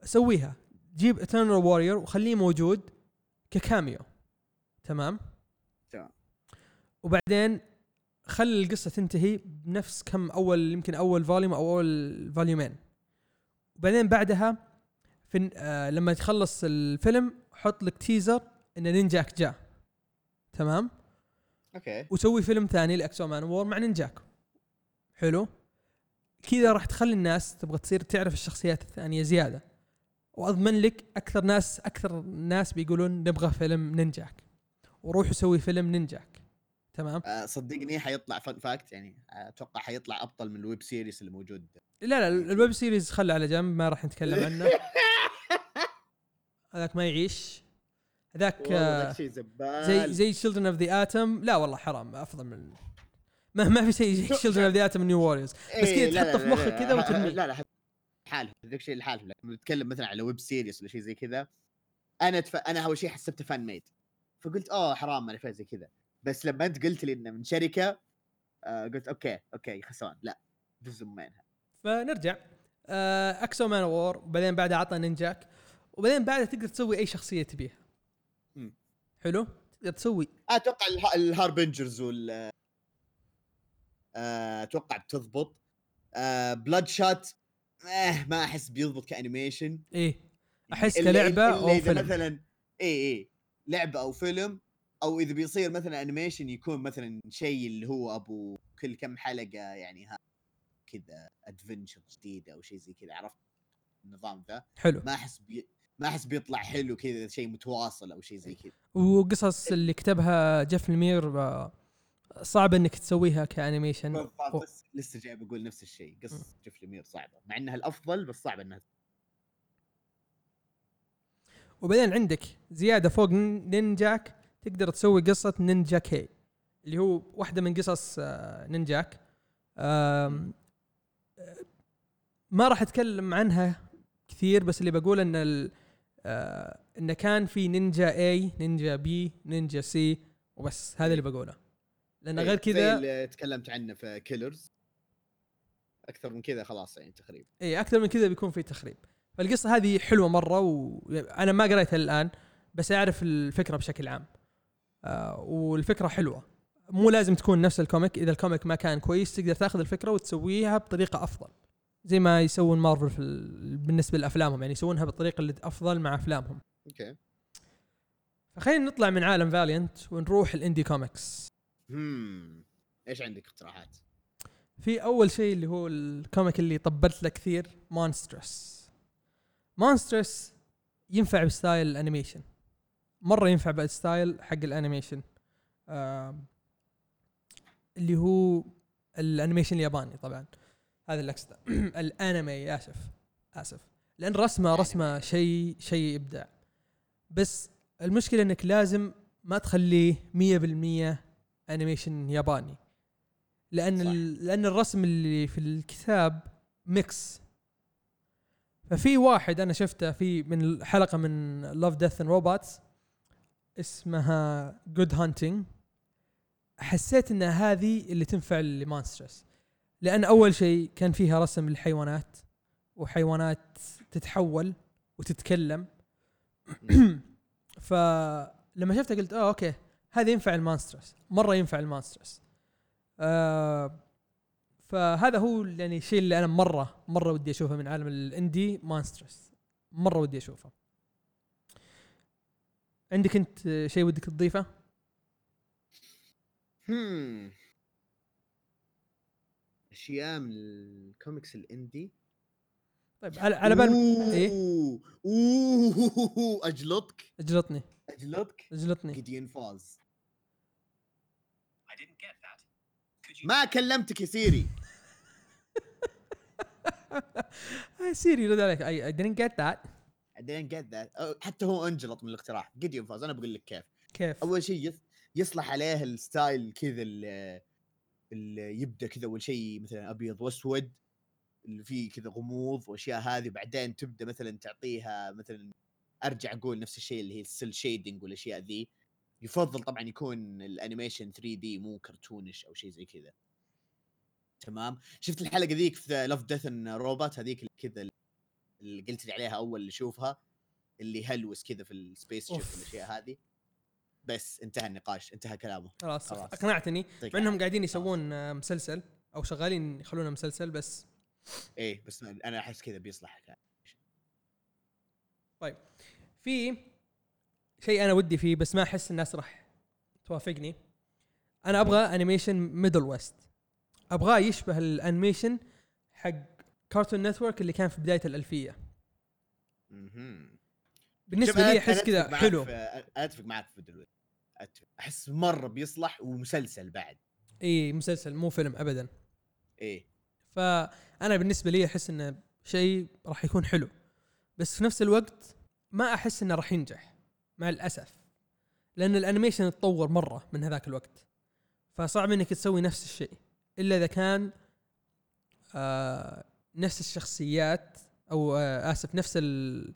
B: سويها. جيب Eternal Warrior وخليه موجود ك cameo. تمام؟
A: تمام.
B: وبعدين خلي القصة تنتهي بنفس كم أول يمكن أول volume أو أول فوليومين وبعدين بعدها في آه لما تخلص الفيلم حط لك teaser إن Ninjak جاء. تمام؟
A: okay.
B: وسوي فيلم ثاني ل X-O Manowar مع Ninjak حلو؟ كذا راح تخلي الناس تبغى تصير تعرف الشخصيات الثانية زيادة. وأضمن لك أكثر ناس أكثر ناس بيقولون نبغى فيلم Ninjak وروحوا سوي فيلم Ninjak تمام؟
A: آه، صدقني حيطلع fun fact يعني أتوقع حيطلع أبطل من ال web series اللي موجود.
B: لا لا ال web series خله على جنب ما راح نتكلم عنه. *laughs* هذاك ما يعيش. هذاك آه،
A: شيء
B: زي زي Children of the Atom لا والله حرام أفضل من *laughs* ما ما في شيء زي Children of the Atom New Warriors بس كذا
A: إيه، لا،
B: تحطه في مخك كذا وترميه.
A: لا لا حاله ذاك الشيء لحاله. لكن نتكلم مثلا على web series ولا شيء زي كذا أنا تف... أنا أول شيء حسبته fan made فقلت oh حرام أنا fans زي كذا. بس لما انت قلت لي إنه من شركة آه قلت okay okay خسران. لا جزء منها
B: فنرجع. آه X-O Manowar وبعدين بعدها عطنا Ninjak وبعدين بعدها تقدر تسوي أي شخصية تبيها. حلو؟ تقدر تسوي.
A: أتوقع اله... ال Harbingers وال آه، أتوقع بتضبط. آه Bloodshot آه ما أحس بيضبط
B: ك
A: animation.
B: إيه.
A: أحس
B: كلعبة
A: أو
B: فيلم.
A: مثلا أي أي لعبة أو فيلم أو إذا بيصير مثلا animation يكون مثلا شيء اللي هو أبو كل كم حلقة يعني ها كذا adventure جديده أو شيء زي كذا عرفت؟ النظام ذا.
B: حلو.
A: ما أحس بي... ما أحس بيطلع حلو كذا شيء متواصل أو شيء زي كذا.
B: وقصص اللي كتبها جيف لمير آه، صعب إنك تسويها ك animation.
A: بالضبط
B: أو-
A: لسه- لسه جاي بقول نفس الشيء قصة جيف لمير صعبة مع إنها الأفضل بس صعب إنها
B: وبعدين عندك زيادة فوق نين- Ninjak تقدر تسوي قصة Ninjak اللي هو واحدة من قصص آه، Ninjak آه، ما راح أتكلم عنها كثير بس اللي بقول إن ال- آه، انه كان في Ninja A Ninja B Ninja C وبس هذا اللي بقوله. لأن
A: إيه،
B: غير كذا
A: اللي تكلمت عنه في Killers أكثر من كذا خلاص يعني تقريبا
B: إي أكثر من كذا بيكون في تخريب. فالقصة هذه حلوة مرة وأنا ما قريتها الآن بس أعرف الفكرة بشكل عام. والفكرة حلوة. مو لازم تكون نفس ال comic. إذا ال comic ما كان كويس تقدر تاخذ الفكرة وتسويها بطريقة أفضل. زي ما يسوون مارفل في ال... بالنسبة لأفلامهم. يعني يسوونها بالطريقة اللي أفضل مع أفلامهم.
A: أوكي.
B: فخلينا نطلع من عالم فاليانت ونروح ال indie comics
A: هم. إيش عندك اقتراحات؟
B: في أول شيء اللي هو ال comic اللي طبلت له كثير Monstress Monstress ينفع ب style ال animation مرة ينفع بال style حق ال animation. اللي هو ال animation الياباني طبعا. هذا اللي أقصده. *clears throat* الانمي اسف آسف. لأن رسمة رسمة شيء شيء إبداع. بس المشكلة إنك لازم ما تخليه 100% animation ياباني. لأن لأن الرسم اللي في الكتاب mix ففي واحد أنا شفته في من حلقه من Love, Death & Robots اسمها Good Hunting حسيت إن هذه اللي تنفع ل Monstress لأن أول شيء كان فيها رسم الحيوانات وحيوانات تتحول وتتكلم. *clears throat* فلما شفتها قلت آه أوكي هذا ينفع ال Monstress مرة ينفع ال Monstress آه فهذا هو يعني الشيء اللي أنا مرة مرة ودي أشوفه من عالم ال indie Monstress مرة ودي أشوفه. عندك انت شيء ودك تضيفه؟
A: هم. أشياء من ال comics ال indie.
B: طيب على على بال إيه؟
A: أوه. أجلطك.
B: أجلطني.
A: أجلطك.
B: أجلطني.
A: Gideon Falls
C: I didn't get that. Could you
A: ما كلمتك يا سيري. *laughs*
B: سيري رد عليك. I, I didn't get that.
A: Didn't get that أو حتى هو انجلط من الاقتراح. Gideon Falls أنا بقول لك كيف.
B: كيف؟
A: أول شيء يص- يصلح عليه ال style كذا اللي يبدأ كذا أول شيء مثلا أبيض وأسود اللي فيه كذا غموض وأشياء هذه. بعدين تبدأ مثلا تعطيها مثلا أرجع أقول نفس الشيء اللي هي ال cel shading والأشياء ذي. يفضل طبعا يكون ال animation 3D مو cartoonish أو شيء زي كذا. تمام؟ شفت الحلقة ذيك في Love, Death & Robots هذيك كذا اللي قلت لي عليها أول اللي أشوفها اللي هلوس كذا في ال
B: spaceship.
A: والأشياء هذه بس انتهى النقاش انتهى كلامه
B: خلاص. اقنعتني مع انهم
A: العافية.
B: قاعدين يسوون آه، مسلسل أو شغالين يخلونه مسلسل بس
A: إيه بس أنا أحس كذا بيصلح كلام.
B: في شيء أنا ودي فيه بس ما أحس الناس راح توافقني أنا أبغى animation Middlewest أبغاه يشبه ال animation حق Cartoon Network اللي كان في بداية الألفية.
A: مهم. بالنسبة
B: لي
A: أحس
B: كذا حلو.
A: أتفق معك في بدل أتفق. أحس مرة بيصلح ومسلسل بعد.
B: إي مسلسل مو فيلم ابدا.
A: إيه
B: فأنا بالنسبة لي أحس إنه شيء راح يكون حلو. بس في نفس الوقت ما أحس إنه راح ينجح مع الأسف. لأن ال animation اتطور مرة من هذاك الوقت. فصعب إنك تسوي نفس الشيء. إلا إذا كان آه نفس الشخصيات أو آه آسف نفس ال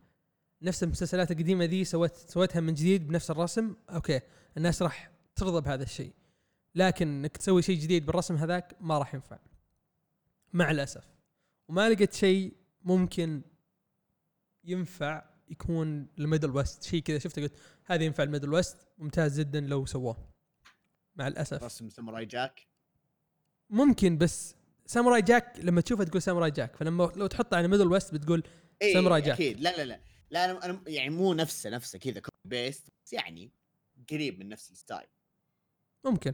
B: نفس المسلسلات القديمة ذي سويت سويتها من جديد بنفس الرسم؟ أوكي الناس راح ترضى بهذا الشيء. لكن إنك تسوي شيء جديد بالرسم هذاك ما راح ينفع. مع الأسف. وما لقيت شيء ممكن ينفع يكون ال Middlewest. شيء كذا شفته قلت هذا ينفع ال Middlewest ممتاز جدا لو سووه مع الأسف.
A: رسم Samurai Jack؟
B: ممكن بس Samurai Jack لما تشوفه تقول Samurai Jack فلما لو تحطه على Middlewest بتقول
A: إيه
B: Samurai Jack.
A: أكيد. لا لا لا. لا أنا أنا يعني مو نفسه نفسه كذا based بس يعني قريب من نفس ال style.
B: ممكن.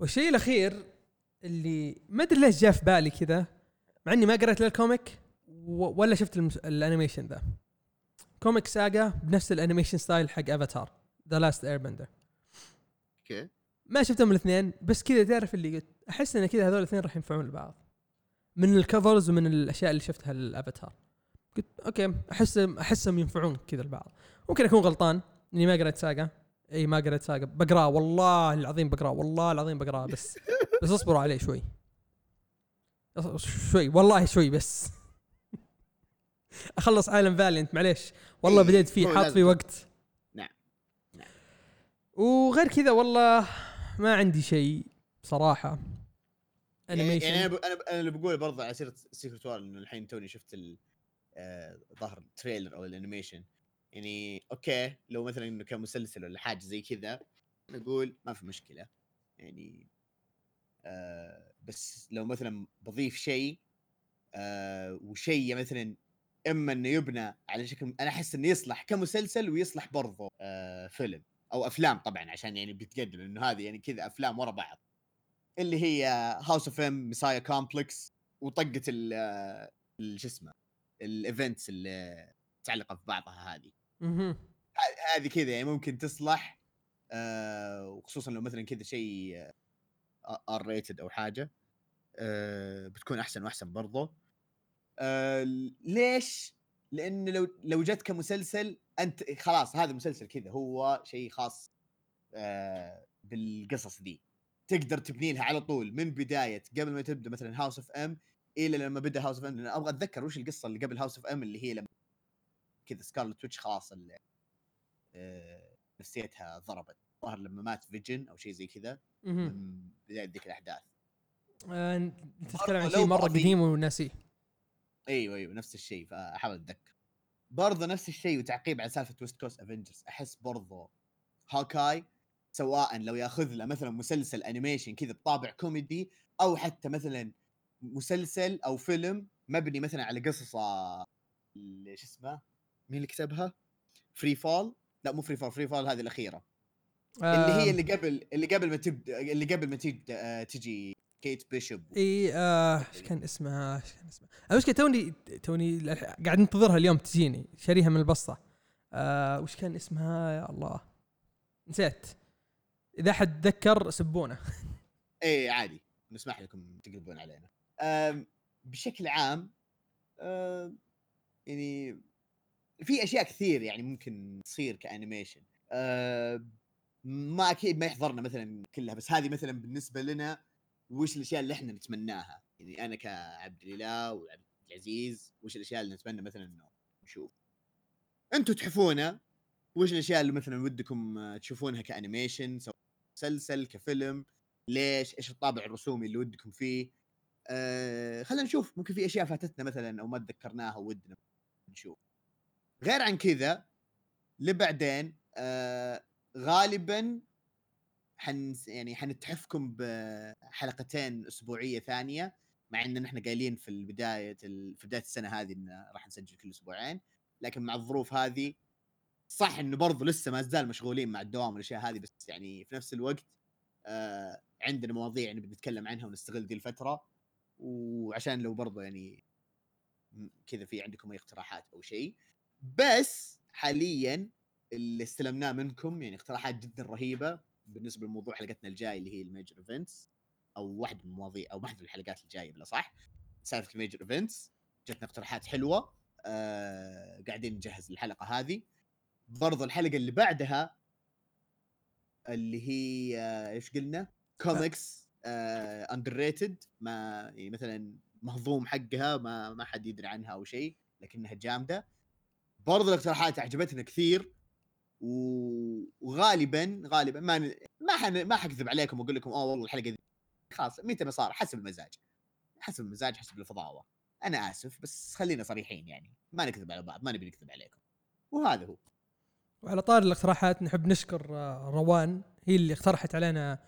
B: والشيء الأخير اللي ما أدري ليش جاء في بالي كذا مع إني ما قريت لا ال comic ولا شفت. ال animation ذا. comic Saga بنفس ال animation style حق Avatar The Last Airbender
A: okay.
B: ما شفتهم الاثنين بس كذا تعرف اللي قلت. أحس إن كذا هذول الاثنين راح ينفعون لبعض. من ال covers ومن الأشياء اللي شفتها للافاتار قلت okay أحس أحسهم ينفعون كذا لبعض. ممكن أكون غلطان إني ما قريت Saga إي ما قريت ساجا بقراه والله العظيم بقراه والله العظيم بقراه بس *laughs* بس اصبروا عليه شوي. شوي والله شوي بس. *laughs* أخلص عالم Valiant معليش. والله
A: إيه،
B: بديت فيه حاط فيه وقت.
A: نعم. نعم.
B: وغير كذا والله ما عندي شيء بصراحة.
A: يعني
B: animation
A: يعني أنا ب- أنا ب- أنا اللي بقول برضه على سيرة Secret War إنه الحين توني شفت ال آه، ظهر ال trailer أو ال animation يعني okay لو مثلا إنه كان مسلسل ولا حاجة زي كذا نقول ما في مشكلة. يعني آه بس لو مثلا بضيف شيء آه وشيء مثلا إما إنه يبنى على شكل أنا أحس إنه يصلح كمسلسل ويصلح برضه آه فيلم. أو أفلام طبعا عشان يعني بيتقدم إنه هذه يعني كذا أفلام ورا بعض. اللي هي House of M Messiah Complex وطقة ال شو اسمه ال events اللي متعلقه في بعضها هذه. هذه كذا يعني ممكن تصلح آه وخصوصا لو مثلا كذا شيء آه، R rated أو حاجة آه بتكون أحسن وأحسن برضه آه ليش؟ لأن لو لو جت كمسلسل أنت خلاص هذا مسلسل كذا هو شيء خاص آه بالقصص دي تقدر تبني لها على طول من بداية قبل ما تبدأ مثلا House of M إلى لما بدأ House of M لأن أبغى أتذكر وش القصة اللي قبل House of M اللي هي لما كذا Scarlet Witch خلاص آه، نفسيتها ضربت. ظهر لما مات Vision أو شيء زي كذا. من بداية ذيك الأحداث.
B: آه، أنت تتكلم عن شيء
A: مرة
B: قديم وناسيه
A: أيوه أيوه نفس الشيء فأحاول أتذكر. برضه نفس الشيء وتعقيب على سالفة West Coast Avengers أحس برضه Hawkeye سواء لو يأخذ له مثلا مسلسل animation كذا بطابع كوميدي أو حتى مثلا مسلسل أو فيلم مبني مثلا على قصصه ال- شو اسمه؟ مين اللي كتبها؟ Freefall لا مو Freefall Freefall هذه الأخيرة. اللي هي
B: آم،
A: اللي قبل اللي قبل ما تبدأ اللي قبل ما تجي آه، تجي. Kate Bishop
B: إي آه، إيش كان اسمها إيش كان اسمها المشكلة توني توني قاعد انتظرها اليوم تجيني. شاريها من البسطه آه وش كان اسمها؟ يا الله. نسيت. إذا حد تذكر سبونا. *laughs*
A: إيه عادي. نسمح لكم تقلبون علينا. بشكل عام يعني في أشياء كثير يعني ممكن تصير كأنيميشن. ما أكيد ما يحضرنا مثلا كلها بس هذه مثلا بالنسبة لنا وش الأشياء اللي إحنا نتمناها؟ يعني أنا كعبد الإله وعبد العزيز وش الأشياء اللي نتمنى مثلا إنه نشوف؟ أنتم تحفونا وش الأشياء اللي مثلا ودكم تشوفونها كأنيميشن سواء مسلسل كفيلم؟ ليش؟ إيش الطابع الرسومي اللي ودكم فيه؟ آه خلينا نشوف. ممكن في أشياء فاتتنا مثلا أو ما تذكرناها ودنا نشوف. غير عن كذا لبعدين آه غالبا حن يعني حنتحفكم بحلقتين أسبوعية ثانية مع إن إحنا قايلين في البداية ال- في بداية السنة هذه إن راح نسجل كل أسبوعين لكن مع الظروف هذه صح إنه برضو لسه ما زال مشغولين مع الدوام والأشياء هذه بس يعني في نفس الوقت آه عندنا مواضيع نبي نتكلم عنها ونستغل دي الفترة وعشان لو برضو يعني كذا في عندكم أي اقتراحات أو شيء. بس حاليا اللي استلمناه منكم يعني اقتراحات جدا رهيبة بالنسبة لموضوع حلقتنا الجاي اللي هي ال major events أو واحد من المواضيع أو واحدة من الحلقات الجاية بلا صح سالفة ال major events. جتنا اقتراحات حلوة. آه قاعدين نجهز الحلقة هذه. برضو الحلقة اللي بعدها اللي هي آه، إيش قلنا؟ comics underrated ما يعني مثلا مهضوم حقها ما ما حد يدري عنها أو شيء لكنها جامدة. برضو الاقتراحات عجبتنا كثير. وغالبا غالبا ما ما حن... ما حكذب عليكم وأقول لكم اوه والله الحلقة دي خلاص متى ما صار حسب المزاج. حسب المزاج حسب الفضاوة. أنا آسف بس خلينا صريحين يعني. ما نكذب على بعض ما نبي نكذب عليكم. وهذا هو.
B: وعلى طار الاقتراحات نحب نشكر آه، روان. هي اللي اقترحت علينا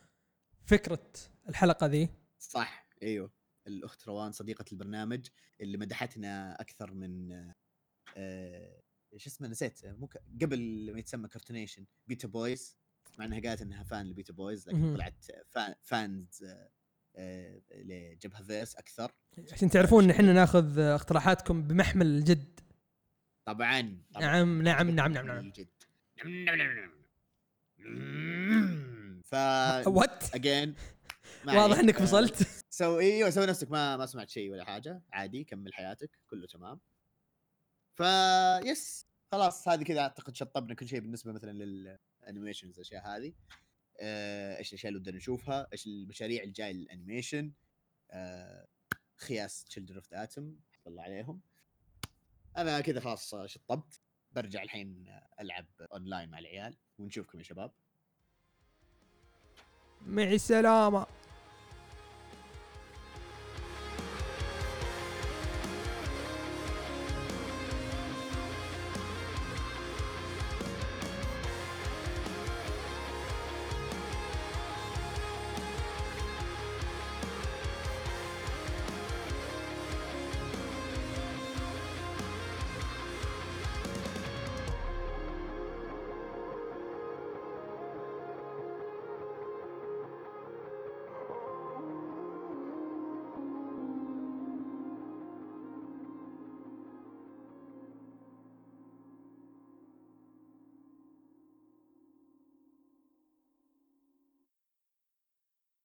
B: فكرة الحلقة ذي.
A: صح. أيوه. الأخت روان صديقة البرنامج اللي مدحتنا أكثر من آه، إيش اسمه نسيت مو قبل ما يتسمى كرتونيشن بيتا بويز مع إنها قالت إنها فان لبيتا بويز لكن. طلعت فان فانز آه، آه، لجبهة فيرس أكثر.
B: عشان تعرفون إن إحنا ناخذ آه، اقتراحاتكم بمحمل الجد
A: طبعا طبعا.
B: نعم نعم نعم نعم نعم.
A: الجد. ف *laughs*
B: وات *laughs*
A: اجين
B: واضح إنك فصلت.
A: so إيوه سوي نفسك ما ما سمعت شيء ولا حاجة. عادي كمل حياتك كله تمام. ف yes خلاص هذه كذا أعتقد شطبنا كل شيء بالنسبة مثلا لل animations الأشياء هذه. آه، إيش الأشياء اللي ودنا نشوفها؟ إيش المشاريع الجاية لل animation آه، خياس Children of the Atom الله عليهم. أنا كذا خلاص شطبت. برجع الحين ألعب اونلاين مع العيال ونشوفكم يا شباب.
B: مع السلامة.